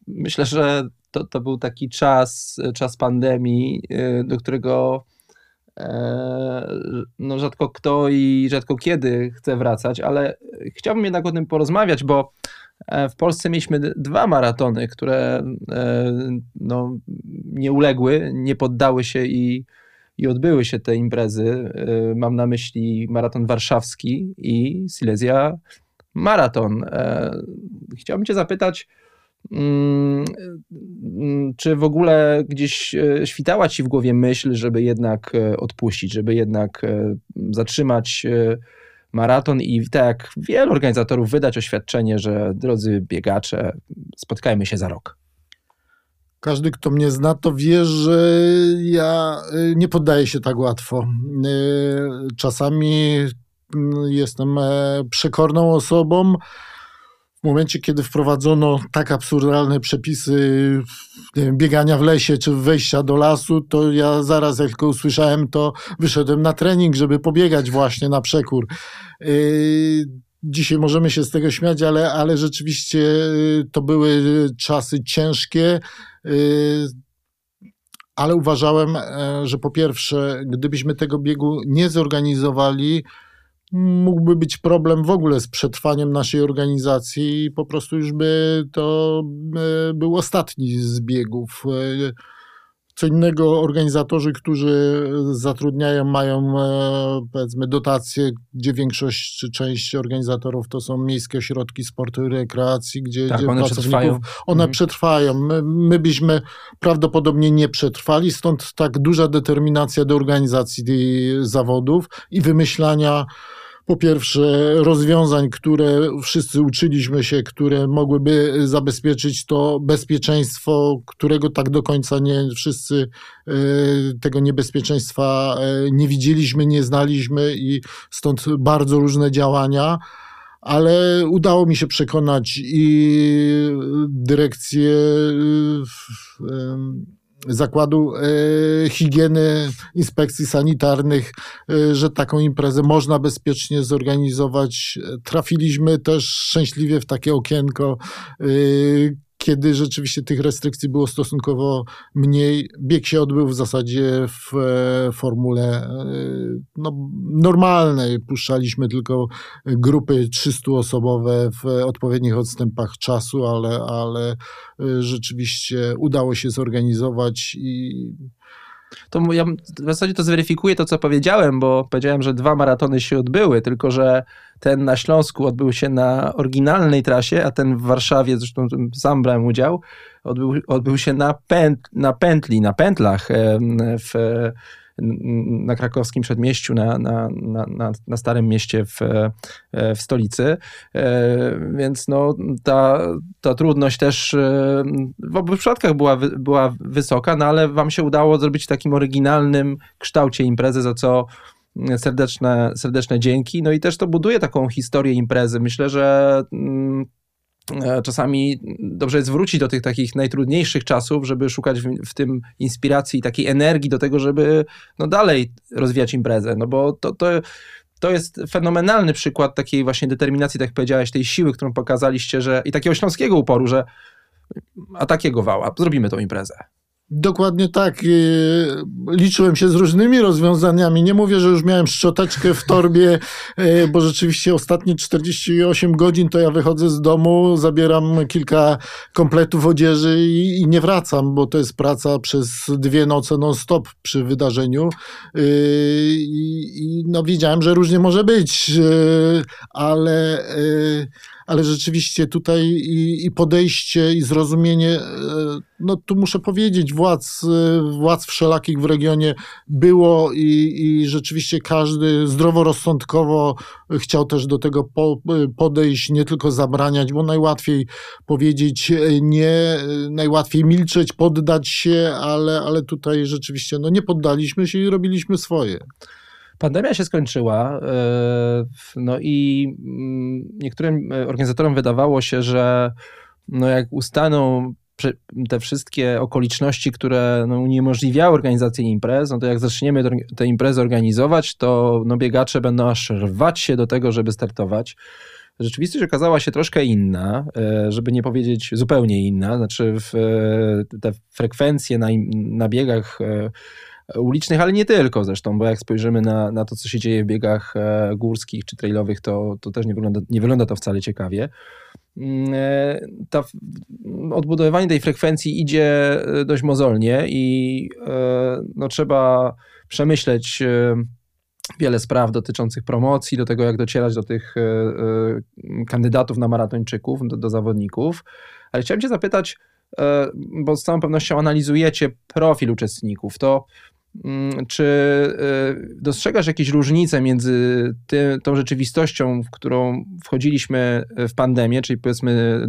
myślę, że to, to był taki czas, czas pandemii, e, do którego no rzadko kto i rzadko kiedy chce wracać, ale chciałbym jednak o tym porozmawiać, bo w Polsce mieliśmy dwa maratony, które no, nie uległy, nie poddały się i i odbyły się te imprezy. Y, mam na myśli maraton warszawski i Silesia Maraton. E, chciałbym Cię zapytać, mm, mm, czy w ogóle gdzieś e, świtała Ci w głowie myśl, żeby jednak e, odpuścić, żeby jednak zatrzymać maraton i tak jak wielu organizatorów wydać oświadczenie, że drodzy biegacze, spotkajmy się za rok? Każdy, kto mnie zna, to wie, że ja y, nie poddaję się tak łatwo. Y, czasami mm, jestem e, przekorną osobą. W momencie, kiedy wprowadzono tak absurdalne przepisy wiem, biegania w lesie czy wejścia do lasu, to ja zaraz, jak tylko usłyszałem to, wyszedłem na trening, żeby pobiegać właśnie na przekór. Y, dzisiaj możemy się z tego śmiać, ale, ale rzeczywiście to były czasy ciężkie. Y, ale uważałem, e, że po pierwsze, gdybyśmy tego biegu nie zorganizowali, mógłby być problem w ogóle z przetrwaniem naszej organizacji i po prostu już by to e, był ostatni z biegów. Co innego organizatorzy, którzy zatrudniają, mają e, powiedzmy dotacje, gdzie większość czy część organizatorów to są miejskie ośrodki sportu i rekreacji, gdzie, tak, gdzie one przetrwają. One mhm. przetrwają. My, my byśmy prawdopodobnie nie przetrwali, stąd tak duża determinacja do organizacji zawodów i wymyślania po pierwsze rozwiązań, które wszyscy uczyliśmy się, które mogłyby zabezpieczyć to bezpieczeństwo, którego tak do końca nie wszyscy e, tego niebezpieczeństwa e, nie widzieliśmy, nie znaliśmy i stąd bardzo różne działania. Ale udało mi się przekonać i dyrekcję Zakładu e, Higieny, Inspekcji Sanitarnych, e, że taką imprezę można bezpiecznie zorganizować. Trafiliśmy też szczęśliwie w takie okienko, e, kiedy rzeczywiście tych restrykcji było stosunkowo mniej. Bieg się odbył w zasadzie w e, formule e, no, normalnej. Puszczaliśmy tylko grupy 300-osobowe w odpowiednich odstępach czasu, ale, ale rzeczywiście udało się zorganizować i to ja w zasadzie to zweryfikuję to, co powiedziałem, bo powiedziałem, że dwa maratony się odbyły, tylko że ten na Śląsku odbył się na oryginalnej trasie, a ten w Warszawie, zresztą sam brałem udział, odbył, odbył się na, pęt, na pętli, na pętlach w na krakowskim przedmieściu, na, na, na, na Starym Mieście w, w stolicy. E, więc no, ta, ta trudność też e, w obu przypadkach była, była wysoka, no ale wam się udało zrobić w takim oryginalnym kształcie imprezy, za co serdeczne, serdeczne dzięki. No i też to buduje taką historię imprezy. Myślę, że mm, E, czasami dobrze jest wrócić do tych takich najtrudniejszych czasów, żeby szukać w, w, tym inspiracji, takiej energii do tego, żeby no dalej rozwijać imprezę, no bo to, to, to jest fenomenalny przykład takiej właśnie determinacji, tak jak powiedziałeś, tej siły, którą pokazaliście, że i takiego śląskiego uporu, że a takiego wała, zrobimy tą imprezę. Dokładnie tak. Liczyłem się z różnymi rozwiązaniami. Nie mówię, że już miałem szczoteczkę w torbie, e, bo rzeczywiście ostatnie 48 godzin to ja wychodzę z domu, zabieram kilka kompletów odzieży i, nie wracam, bo to jest praca przez dwie noce non-stop przy wydarzeniu. E, I, no wiedziałem, że różnie może być, ale ale rzeczywiście tutaj i, i, podejście i zrozumienie, e, no tu muszę powiedzieć, władz, e, władz wszelakich w regionie było i, i rzeczywiście każdy zdroworozsądkowo chciał też do tego po, podejść, nie tylko zabraniać, bo najłatwiej powiedzieć nie, najłatwiej milczeć, poddać się, ale, ale tutaj rzeczywiście no nie poddaliśmy się i robiliśmy swoje. Pandemia się skończyła, e, no i mm, niektórym e, organizatorom wydawało się, że no jak ustaną te wszystkie okoliczności, które no, uniemożliwiały organizację imprez, no to jak zaczniemy te imprezy organizować, to no, biegacze będą aż rwać się do tego, żeby startować. Rzeczywistość okazała się troszkę inna, e, żeby nie powiedzieć zupełnie inna. Znaczy, w, te frekwencje na, na biegach ulicznych, ale nie tylko zresztą, bo jak spojrzymy na, na to, co się dzieje w biegach e, górskich czy trailowych, to, to też nie wygląda, nie wygląda to wcale ciekawie. Mm, e, ta, odbudowywanie tej frekwencji idzie e, dość mozolnie i no, trzeba przemyśleć wiele spraw dotyczących promocji, do tego, jak docierać do tych kandydatów na maratończyków, do, do zawodników. Ale chciałem Cię zapytać, bo z całą pewnością analizujecie profil uczestników, to czy y, dostrzegasz jakieś różnice między tą rzeczywistością, w którą wchodziliśmy w pandemię, czyli powiedzmy,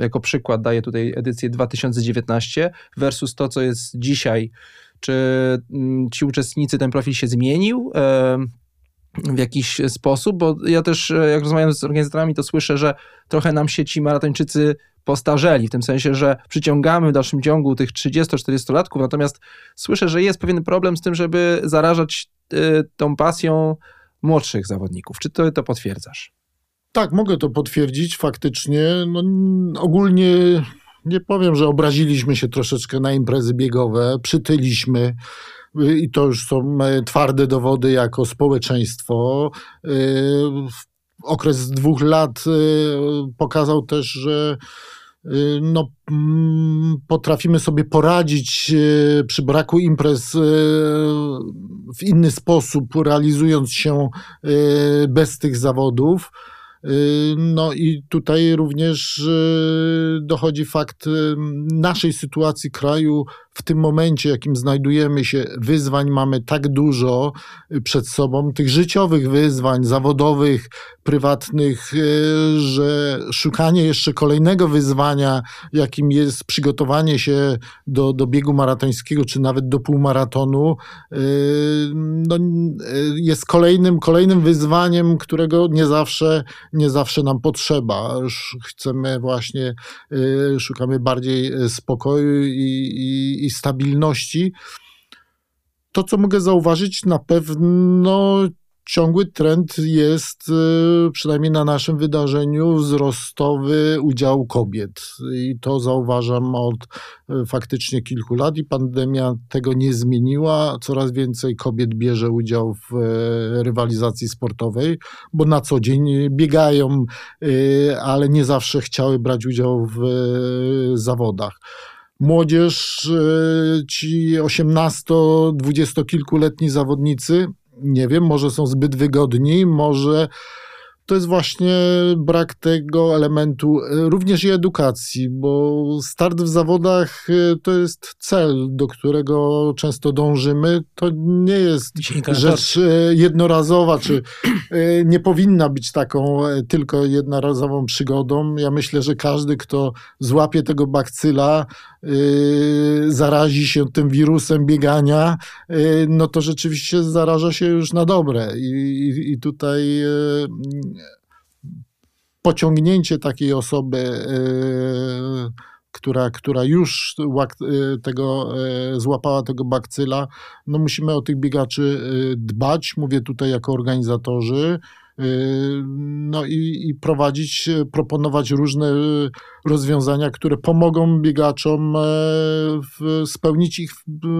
jako przykład daję tutaj edycję 2019, versus to, co jest dzisiaj? Czy mm, ci uczestnicy, ten profil się zmienił? w jakiś sposób, bo ja też jak rozmawiam z organizatorami, to słyszę, że trochę nam się ci maratończycy postarzeli, w tym sensie, że przyciągamy w dalszym ciągu tych 30-40-latków, natomiast słyszę, że jest pewien problem z tym, żeby zarażać y, tą pasją młodszych zawodników. Czy ty to potwierdzasz? Tak, mogę to potwierdzić faktycznie. No, ogólnie nie powiem, że obraziliśmy się troszeczkę na imprezy biegowe, przytyliśmy y, i to już są e, twarde dowody jako społeczeństwo. Y, okres dwóch lat pokazał też, że no, mm, potrafimy sobie poradzić y, przy braku imprez y, w inny sposób, realizując się bez tych zawodów. No i tutaj również dochodzi fakt naszej sytuacji kraju w tym momencie, jakim znajdujemy się, wyzwań mamy tak dużo y, przed sobą, tych życiowych wyzwań, zawodowych, prywatnych, y, że szukanie jeszcze kolejnego wyzwania, jakim jest przygotowanie się do, do biegu maratońskiego, czy nawet do półmaratonu, y, no, jest kolejnym, kolejnym wyzwaniem, którego nie zawsze, nie zawsze nam potrzeba. Chcemy właśnie, szukamy bardziej spokoju i, i i stabilności. To, co mogę zauważyć, na pewno ciągły trend jest, y, przynajmniej na naszym wydarzeniu, wzrostowy udział kobiet. I to zauważam od y, faktycznie kilku lat i pandemia tego nie zmieniła. Coraz więcej kobiet bierze udział w y, rywalizacji sportowej, bo na co dzień biegają, ale nie zawsze chciały brać udział w zawodach młodzież, ci 18-20 kilkuletni zawodnicy nie wiem, może są zbyt wygodni, może to jest właśnie brak tego elementu, e, również i edukacji, bo start w zawodach e, to jest cel, do którego często dążymy. To nie jest rzecz e, jednorazowa, czy nie powinna być taką tylko jednorazową przygodą. Ja myślę, że każdy, kto złapie tego bakcyla, zarazi się tym wirusem biegania, no to rzeczywiście zaraża się już na dobre. I, i tutaj pociągnięcie takiej osoby, która, która już tego, złapała tego bakcyla, no musimy o tych biegaczy dbać, mówię tutaj jako organizatorzy, no i, i, prowadzić, proponować różne rozwiązania, które pomogą biegaczom w, spełnić ich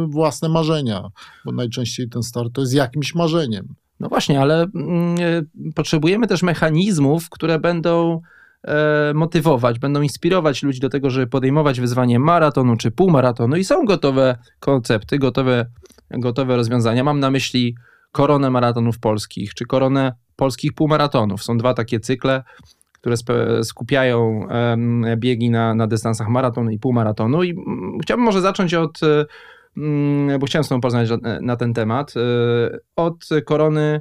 własne marzenia, bo najczęściej ten start to jest jakimś marzeniem. No właśnie, ale mm, e, potrzebujemy też mechanizmów, które będą e, motywować, będą inspirować ludzi do tego, żeby podejmować wyzwanie maratonu czy półmaratonu i są gotowe koncepty, gotowe, gotowe rozwiązania. Mam na myśli koronę maratonów polskich czy koronę polskich półmaratonów. Są dwa takie cykle, które skupiają biegi na, na dystansach maratonu i półmaratonu i mm, chciałbym może zacząć od Mm, bo chciałem z Tobą poznać na ten temat, y, od korony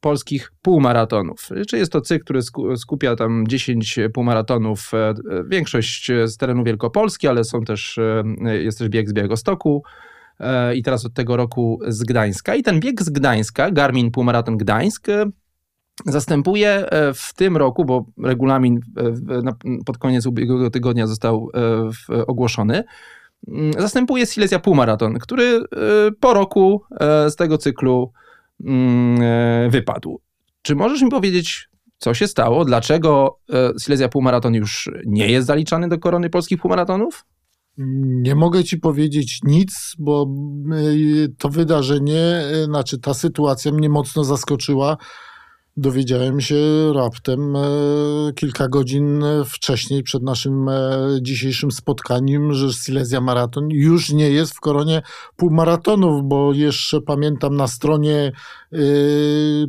polskich półmaratonów. Czy jest to cykl, który skupia tam 10 półmaratonów, e, większość z terenu Wielkopolski, ale są też, e, jest też bieg z Białegostoku e, i teraz od tego roku z Gdańska. I ten bieg z Gdańska, Garmin Półmaraton Gdańsk, zastępuje w tym roku, bo regulamin pod koniec ubiegłego tygodnia został ogłoszony, Mm, zastępuje Silesia Półmaraton, który po roku e, z tego cyklu mm, e, wypadł. Czy możesz mi powiedzieć, co się stało? Dlaczego e, Silesia Półmaraton już nie jest zaliczany do korony polskich półmaratonów? Nie mogę ci powiedzieć nic, bo to wydarzenie, znaczy ta sytuacja mnie mocno zaskoczyła dowiedziałem się raptem e, kilka godzin wcześniej, przed naszym e, dzisiejszym spotkaniem, że Silesia Maraton już nie jest w koronie półmaratonów, bo jeszcze pamiętam na stronie e,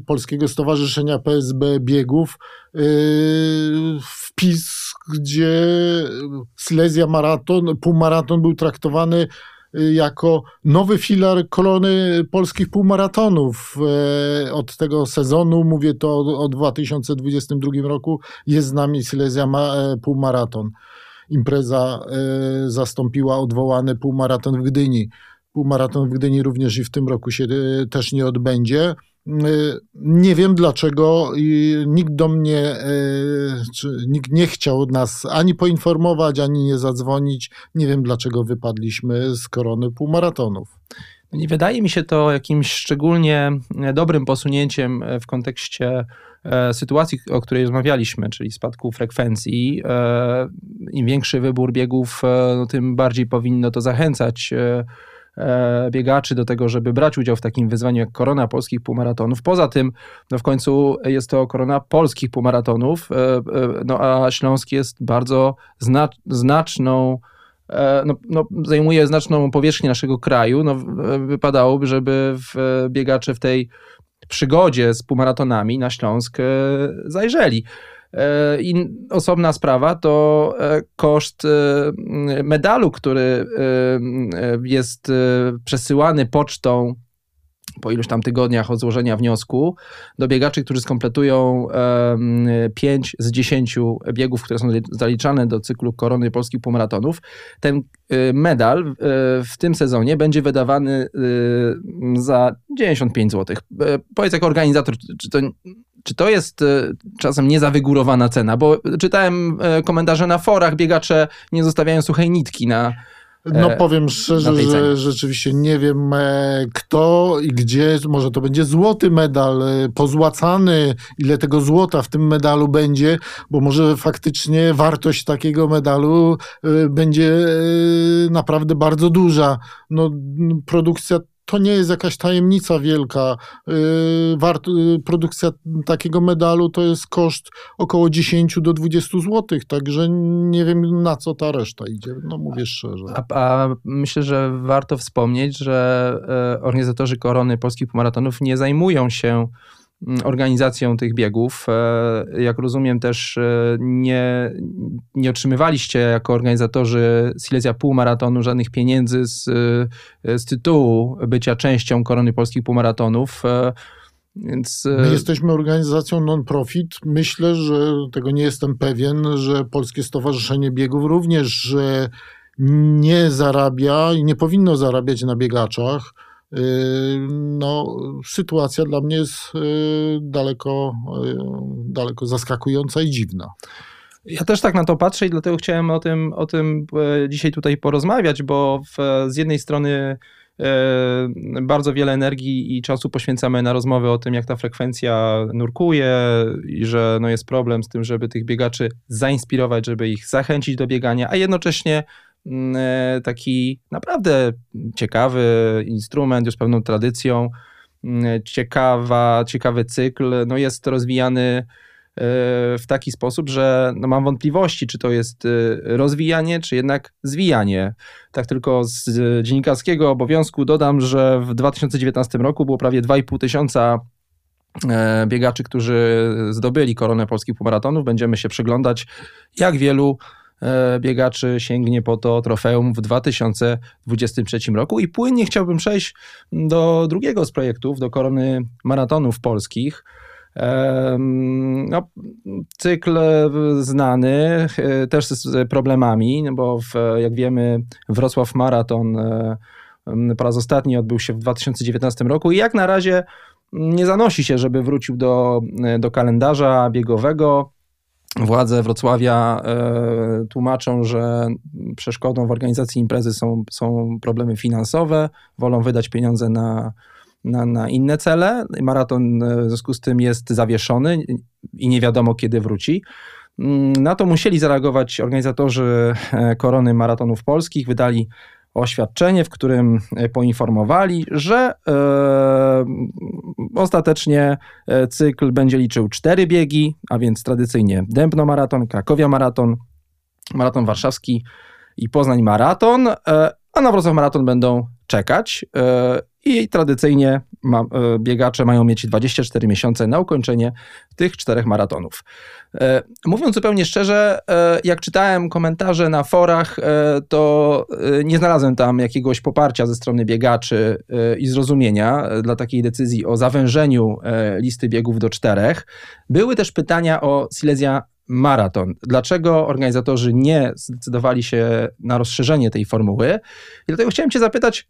Polskiego Stowarzyszenia PSB Biegów wpis, gdzie Silesia Maraton, półmaraton był traktowany jako nowy filar kolony polskich półmaratonów. E, od tego sezonu, mówię to o 2022 roku, jest z nami Silesia e, Półmaraton. Impreza e, zastąpiła odwołany półmaraton w Gdyni. Półmaraton w Gdyni również i w tym roku się też nie odbędzie. Nie wiem dlaczego nikt do mnie, czy nikt nie chciał nas ani poinformować, ani nie zadzwonić. Nie wiem dlaczego wypadliśmy z korony półmaratonów. Nie wydaje mi się to jakimś szczególnie dobrym posunięciem w kontekście e, sytuacji, o której rozmawialiśmy, czyli spadku frekwencji. E, Im większy wybór biegów, e, no, tym bardziej powinno to zachęcać E, biegaczy do tego, żeby brać udział w takim wyzwaniu jak korona polskich półmaratonów. Poza tym, no w końcu jest to korona polskich półmaratonów, e, e, no a Śląski jest bardzo znaczną no, no, zajmuje znaczną powierzchnię naszego kraju, no, wypadałoby, żeby w, biegacze w tej przygodzie z półmaratonami na Śląsk zajrzeli. E, I osobna sprawa to e, koszt e, medalu, który jest przesyłany pocztą po iluś tam tygodniach od złożenia wniosku do biegaczy, którzy skompletują 5 z 10 biegów, które są zaliczane do cyklu korony polskich półmaratonów. Ten medal w tym sezonie będzie wydawany za 95 zł. Powiedz jako organizator, czy to czy to jest e, czasem niezawygórowana cena? Bo czytałem e, komentarze na forach, biegacze nie zostawiają suchej nitki na, No powiem szczerze, że rzeczywiście nie wiem kto i gdzie, może to będzie złoty medal, pozłacany, ile tego złota w tym medalu będzie, bo może faktycznie wartość takiego medalu będzie naprawdę bardzo duża. No, produkcja to nie jest jakaś tajemnica wielka. Y, wart, y, produkcja takiego medalu to jest koszt około 10 do 20 zł, także nie wiem na co ta reszta idzie, no mówię szczerze. A, a myślę, że warto wspomnieć, że e, organizatorzy korony polskich maratonów nie zajmują się organizacją tych biegów. E, jak rozumiem, też e, nie, nie otrzymywaliście jako organizatorzy Silesia Półmaratonu żadnych pieniędzy z, e, z tytułu bycia częścią korony polskich półmaratonów. Więc... My jesteśmy organizacją non-profit. Myślę, że tego nie jestem pewien, że Polskie Stowarzyszenie Biegów również nie zarabia i nie powinno zarabiać na biegaczach no, sytuacja dla mnie jest yy, daleko, yy, daleko zaskakująca i dziwna. Ja też tak na to patrzę i dlatego chciałem o tym, o tym e, dzisiaj tutaj porozmawiać, bo w, z jednej strony e, bardzo wiele energii i czasu poświęcamy na rozmowy o tym, jak ta frekwencja nurkuje i że no jest problem z tym, żeby tych biegaczy zainspirować, żeby ich zachęcić do biegania, a jednocześnie taki naprawdę ciekawy instrument, już pewną tradycją, mm, ciekawa, ciekawy cykl, no jest rozwijany e, w taki sposób, że no mam wątpliwości, czy to jest e, rozwijanie, czy jednak zwijanie. Tak tylko z dziennikarskiego obowiązku dodam, że w 2019 roku było prawie 2,5 tysiąca biegaczy, którzy zdobyli koronę polskich półmaratonów. Będziemy się przyglądać, jak wielu E, biegaczy sięgnie po to trofeum w 2023 roku. I płynnie chciałbym przejść do drugiego z projektów, do korony maratonów polskich. E, no, cykl znany, e, też z problemami, no bo w, jak wiemy, Wrocław Maraton po raz ostatni odbył się w 2019 roku i jak na razie nie zanosi się, żeby wrócił do, do kalendarza biegowego. Władze Wrocławia e, tłumaczą, że przeszkodą w organizacji imprezy są, są problemy finansowe, wolą wydać pieniądze na, na, na inne cele. Maraton e, w związku z tym jest zawieszony i nie wiadomo kiedy wróci. Mm, na to musieli zareagować organizatorzy e, korony maratonów polskich, wydali oświadczenie, w którym e, poinformowali, że e, ostatecznie e, cykl będzie liczył cztery biegi, a więc tradycyjnie Dębno Maraton, Krakowia Maraton, Maraton Warszawski i Poznań Maraton, a na Wrocław Maraton będą czekać i tradycyjnie ma, e, biegacze mają mieć 24 miesiące na ukończenie tych czterech maratonów. E, mówiąc zupełnie szczerze, e, jak czytałem komentarze na forach, to nie znalazłem tam jakiegoś poparcia ze strony biegaczy i zrozumienia dla takiej decyzji o zawężeniu listy biegów do czterech. Były też pytania o Silesia maraton. Dlaczego organizatorzy nie zdecydowali się na rozszerzenie tej formuły? I dlatego chciałem Cię zapytać,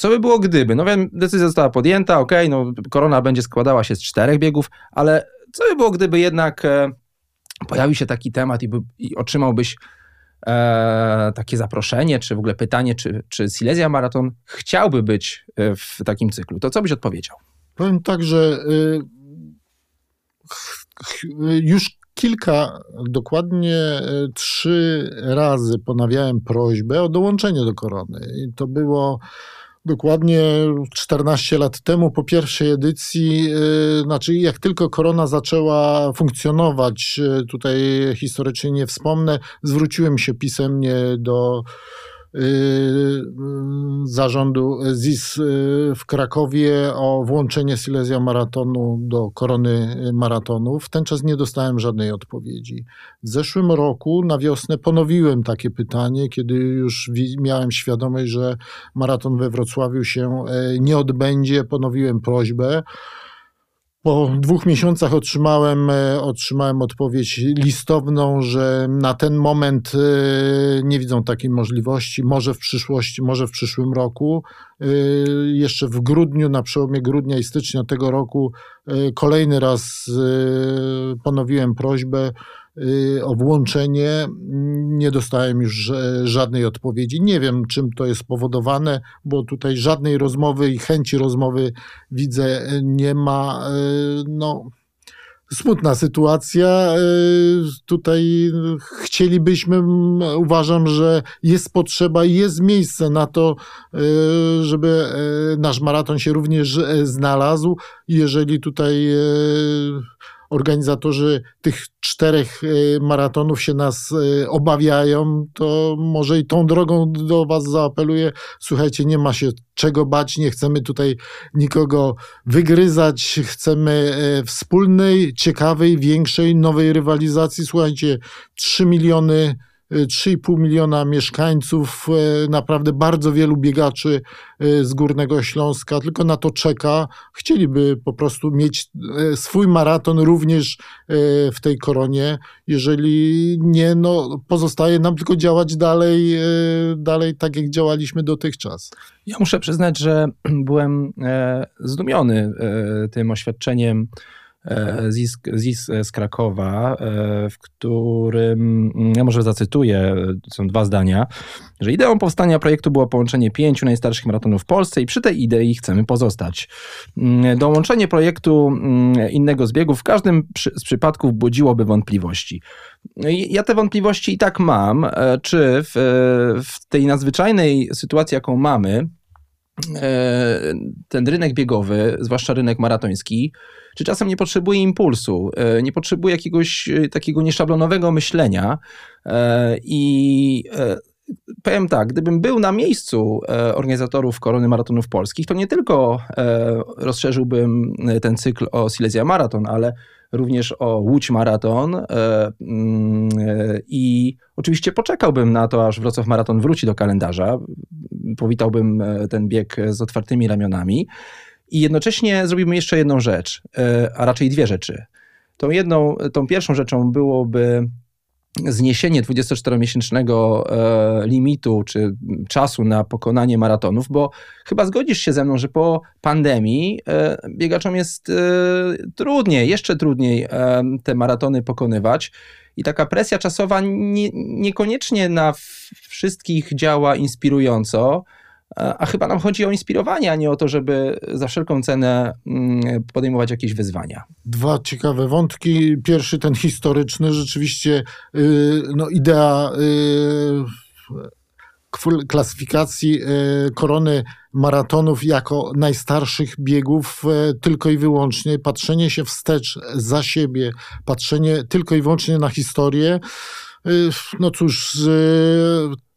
co by było gdyby? No wiem, decyzja została podjęta, ok, no korona będzie składała się z czterech biegów, ale co by było gdyby jednak e, pojawił się taki temat i, by, i otrzymałbyś e, takie zaproszenie, czy w ogóle pytanie, czy, czy Silesia Maraton chciałby być e, w takim cyklu? To co byś odpowiedział? Powiem tak, że y, już kilka, dokładnie y, trzy razy ponawiałem prośbę o dołączenie do korony. I to było Dokładnie 14 lat temu, po pierwszej edycji, yy, znaczy jak tylko korona zaczęła funkcjonować, yy, tutaj historycznie nie wspomnę, zwróciłem się pisemnie do Y, zarządu ZIS y, w Krakowie o włączenie Silesia Maratonu do korony maratonów. W ten czas nie dostałem żadnej odpowiedzi. W zeszłym roku na wiosnę ponowiłem takie pytanie, kiedy już miałem świadomość, że maraton we Wrocławiu się e, nie odbędzie. Ponowiłem prośbę. Po dwóch miesiącach otrzymałem, e, otrzymałem odpowiedź listowną, że na ten moment e, nie widzą takiej możliwości. Może w przyszłości, może w przyszłym roku. E, jeszcze w grudniu, na przełomie grudnia i stycznia tego roku, kolejny raz ponowiłem prośbę. O włączenie. Nie dostałem już żadnej odpowiedzi. Nie wiem, czym to jest spowodowane, bo tutaj żadnej rozmowy i chęci rozmowy widzę nie ma. No, smutna sytuacja. E, tutaj chcielibyśmy, uważam, że jest potrzeba i jest miejsce na to, żeby nasz maraton się również znalazł. Jeżeli tutaj organizatorzy tych czterech y, maratonów się nas y, obawiają, to może i tą drogą do Was zaapeluję. Słuchajcie, nie ma się czego bać, nie chcemy tutaj nikogo wygryzać, chcemy y, wspólnej, ciekawej, większej, nowej rywalizacji. Słuchajcie, 3 miliony 3,5 miliona mieszkańców, e, naprawdę bardzo wielu biegaczy e, z Górnego Śląska tylko na to czeka. Chcieliby po prostu mieć e, swój maraton również w tej koronie. Jeżeli nie, no pozostaje nam tylko działać dalej, dalej tak jak działaliśmy dotychczas. Ja muszę przyznać, że *clears throat* byłem zdumiony tym oświadczeniem ZIS, ZIS z Krakowa, e, w którym, mm, ja może zacytuję, są dwa zdania, że ideą powstania projektu było połączenie pięciu najstarszych maratonów w Polsce i przy tej idei chcemy pozostać. Mm, dołączenie projektu mm, innego z biegów w każdym z przypadków budziłoby wątpliwości. Ja te wątpliwości i tak mam, e, czy w, w tej nadzwyczajnej sytuacji, jaką mamy, ten rynek biegowy, zwłaszcza rynek maratoński, czy czasem nie potrzebuje impulsu, e, nie potrzebuje jakiegoś e, takiego nieszablonowego myślenia e, i powiem tak, gdybym był na miejscu organizatorów korony maratonów polskich, to nie tylko rozszerzyłbym ten cykl o Silesia Maraton, ale również o Łódź Maraton mm, i oczywiście poczekałbym na to, aż Wrocław Maraton wróci do kalendarza. Powitałbym ten bieg z otwartymi ramionami. I jednocześnie zrobimy jeszcze jedną rzecz, e, a raczej dwie rzeczy. Tą jedną, tą pierwszą rzeczą byłoby zniesienie 24-miesięcznego e, limitu czy czasu na pokonanie maratonów, bo chyba zgodzisz się ze mną, że po pandemii e, biegaczom jest trudniej, jeszcze trudniej te maratony pokonywać. I taka presja czasowa nie, niekoniecznie na wszystkich działa inspirująco. A chyba nam chodzi o inspirowanie, a nie o to, żeby za wszelką cenę mm, podejmować jakieś wyzwania. Dwa ciekawe wątki. Pierwszy, ten historyczny, rzeczywiście y, no, idea y, klasyfikacji y, korony maratonów jako najstarszych biegów tylko i wyłącznie, patrzenie się wstecz za siebie, patrzenie tylko i wyłącznie na historię. No cóż,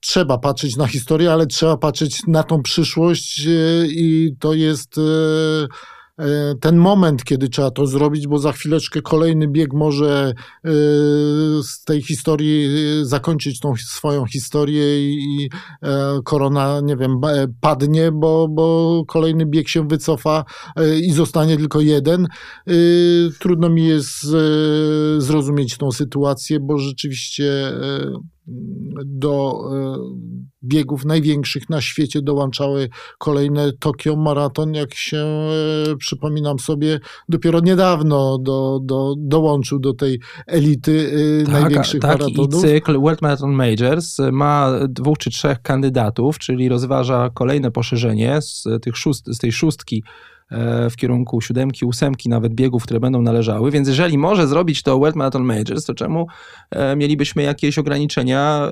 trzeba patrzeć na historię, ale trzeba patrzeć na tą przyszłość e, i to jest e, E, ten moment, kiedy trzeba to zrobić, bo za chwileczkę kolejny bieg może z tej historii zakończyć tą swoją historię i korona, nie wiem, padnie, bo, bo kolejny bieg się wycofa i zostanie tylko jeden. Trudno mi jest zrozumieć tą sytuację, bo rzeczywiście do biegów największych na świecie dołączały kolejne Tokio Maraton, jak się e, przypominam sobie, dopiero niedawno do, do, dołączył do tej elity e, tak, największych tak, maratonów. I cykl World Marathon Majors ma dwóch czy trzech kandydatów, czyli rozważa kolejne poszerzenie z, tych szóst, z tej szóstki e, w kierunku siódemki, ósemki nawet biegów, które będą należały, więc jeżeli może zrobić to World Marathon Majors, to czemu mielibyśmy jakieś ograniczenia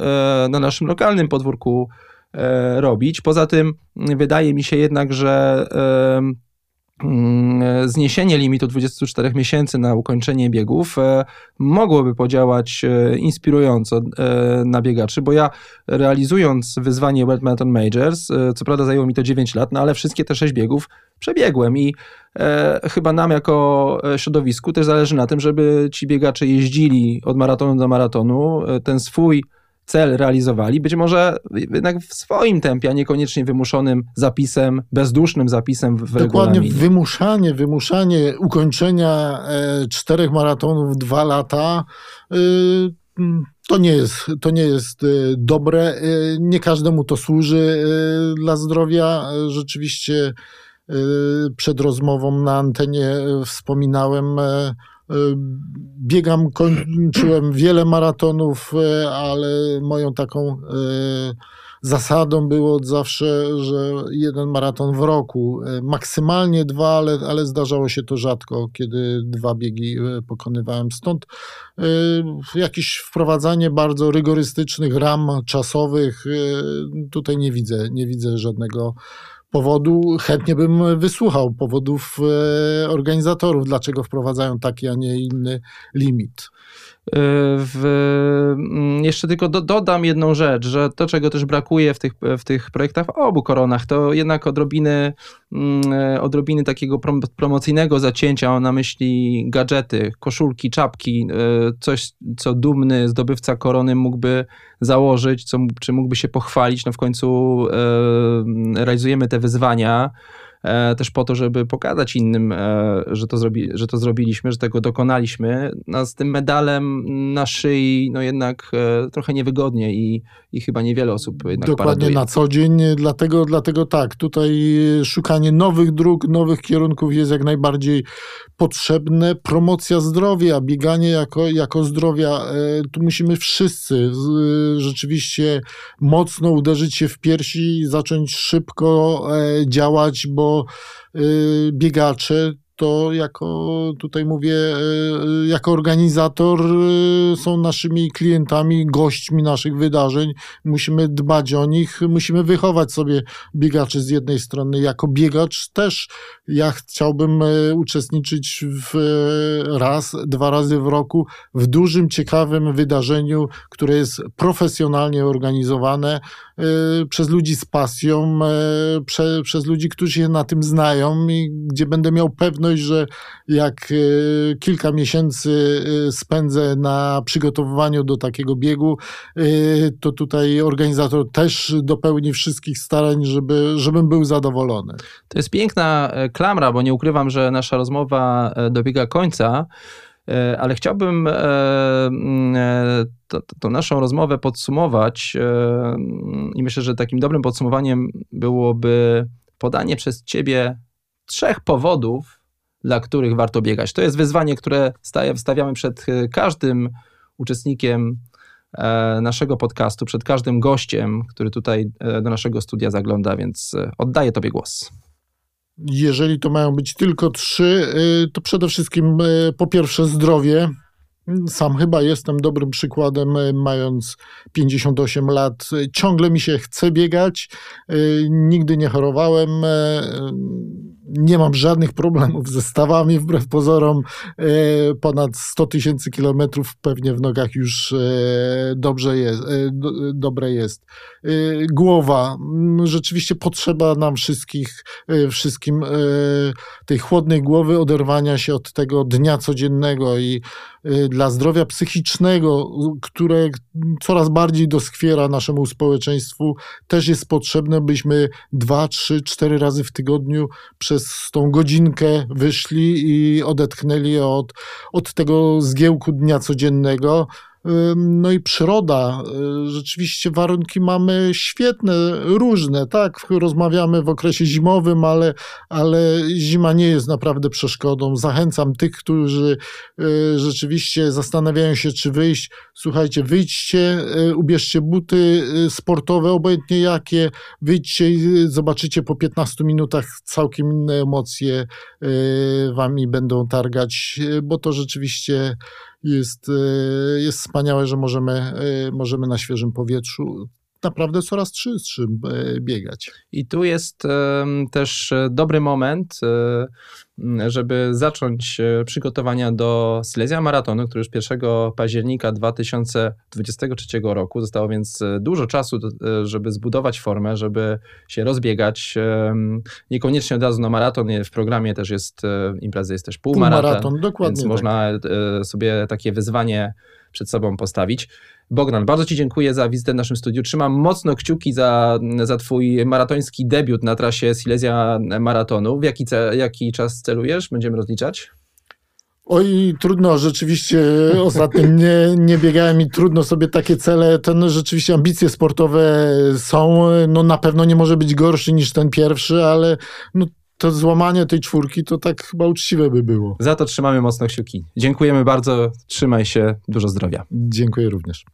na naszym lokalnym podwórku E, robić. Poza tym wydaje mi się jednak, że zniesienie limitu 24 miesięcy na ukończenie biegów e, mogłoby podziałać e, inspirująco na biegaczy, bo ja realizując wyzwanie World Marathon Majors, co prawda zajęło mi to 9 lat, no ale wszystkie te 6 biegów przebiegłem i chyba nam jako środowisku też zależy na tym, żeby ci biegacze jeździli od maratonu do maratonu, ten swój cel realizowali, być może jednak w swoim tempie, a niekoniecznie wymuszonym zapisem, bezdusznym zapisem w Dokładnie, regulaminie. wymuszanie, wymuszanie ukończenia e, czterech maratonów w dwa lata e, to nie jest, to nie jest e, dobre. Nie każdemu to służy dla zdrowia. Rzeczywiście przed rozmową na antenie wspominałem biegam, kończyłem wiele maratonów, ale moją taką zasadą było od zawsze, że jeden maraton w roku, e, maksymalnie dwa, ale, ale zdarzało się to rzadko, kiedy dwa biegi e, pokonywałem. Stąd jakieś wprowadzanie bardzo rygorystycznych ram czasowych, tutaj nie widzę, nie widzę żadnego powodu. Chętnie bym wysłuchał powodów y, organizatorów, dlaczego wprowadzają taki, a nie inny limit. W, mm, jeszcze tylko do, dodam jedną rzecz, że to, czego też brakuje w tych, w tych projektach w obu koronach, to jednak odrobiny, mm, odrobiny takiego prom promocyjnego zacięcia. Mam na myśli gadżety, koszulki, czapki, e, coś, co dumny zdobywca korony mógłby założyć, co, czy mógłby się pochwalić. No w końcu e, realizujemy te wyzwania. E, też po to, żeby pokazać innym, e, że to, zrobi, że to zrobiliśmy, że tego dokonaliśmy. No, z tym medalem na szyi, no jednak e, trochę niewygodnie i, i chyba niewiele osób jednak Dokładnie paraduje. na co dzień, dlatego, dlatego tak, tutaj szukanie nowych dróg, nowych kierunków jest jak najbardziej potrzebne. Promocja zdrowia, bieganie jako, jako zdrowia, tu musimy wszyscy rzeczywiście mocno uderzyć się w piersi i zacząć szybko działać, bo biegacze to jako, tutaj mówię, y, jako organizator y, są naszymi klientami, gośćmi naszych wydarzeń. Musimy dbać o nich, musimy wychować sobie biegaczy z jednej strony. Jako biegacz też ja chciałbym uczestniczyć w raz, dwa razy w roku w dużym, ciekawym wydarzeniu, które jest profesjonalnie organizowane przez ludzi z pasją, y, prze, przez ludzi, którzy się na tym znają i gdzie będę miał pewność, że jak y, kilka miesięcy spędzę na przygotowywaniu do takiego biegu, to tutaj organizator też dopełni wszystkich starań, żeby, żebym był zadowolony. To jest piękna e, klamra, bo nie ukrywam, że nasza rozmowa e, dobiega końca. E, ale chciałbym e, mm, e, to naszą rozmowę podsumować i myślę, że takim dobrym podsumowaniem byłoby podanie przez ciebie trzech powodów, dla których warto biegać. To jest wyzwanie, które stawiamy przed każdym uczestnikiem naszego podcastu, przed każdym gościem, który tutaj do naszego studia zagląda, więc oddaję Tobie głos. Jeżeli to mają być tylko trzy, y, to przede wszystkim y, po pierwsze zdrowie. Sam chyba jestem dobrym przykładem, y, mając 58 lat. Ciągle mi się chce biegać. Nigdy nie chorowałem nie mam żadnych problemów ze stawami, wbrew pozorom. E, ponad 100 tysięcy kilometrów pewnie w nogach już e, dobrze jest, e, dobre jest. Głowa. Rzeczywiście potrzeba nam wszystkich, wszystkim tej chłodnej głowy, oderwania się od tego dnia codziennego i dla zdrowia psychicznego, które coraz bardziej doskwiera naszemu społeczeństwu, też jest potrzebne, byśmy dwa, trzy, cztery razy w tygodniu przez przez tą godzinkę wyszli i odetchnęli od, od tego zgiełku dnia codziennego. No i przyroda, y, rzeczywiście warunki mamy świetne, różne, tak, rozmawiamy w okresie zimowym, ale, ale zima nie jest naprawdę przeszkodą. Zachęcam tych, którzy y, rzeczywiście zastanawiają się, czy wyjść. Słuchajcie, wyjdźcie, y, ubierzcie buty sportowe, obojętnie jakie, wyjdźcie i zobaczycie po 15 minutach całkiem inne emocje wami będą targać, bo to rzeczywiście jest, e, jest wspaniałe, że możemy, e, możemy na świeżym powietrzu naprawdę coraz czystszym e, biegać. I tu jest też dobry moment, żeby zacząć przygotowania do Silesia Maratonu, który już 1 października 2023 roku. Zostało więc dużo czasu, żeby zbudować formę, żeby się rozbiegać. Niekoniecznie od razu na maraton. W programie też jest impreza, jest też półmaraton. Półmaraton, dokładnie. Więc tak. można sobie takie wyzwanie przed sobą postawić. Bogdan, bardzo Ci dziękuję za wizytę w naszym studiu. Trzymam mocno kciuki za, za Twój maratoński debiut na trasie Silesia Maratonu. W jaki, ce, jaki czas celujesz? Będziemy rozliczać? Oj, trudno, rzeczywiście ostatnio *laughs* nie, nie biegałem i trudno sobie takie cele, ten rzeczywiście ambicje sportowe są, no na pewno nie może być gorszy niż ten pierwszy, ale no to złamanie tej czwórki to tak chyba uczciwe by było. Za to trzymamy mocno kciuki. Dziękujemy bardzo, trzymaj się, dużo zdrowia. Dziękuję również.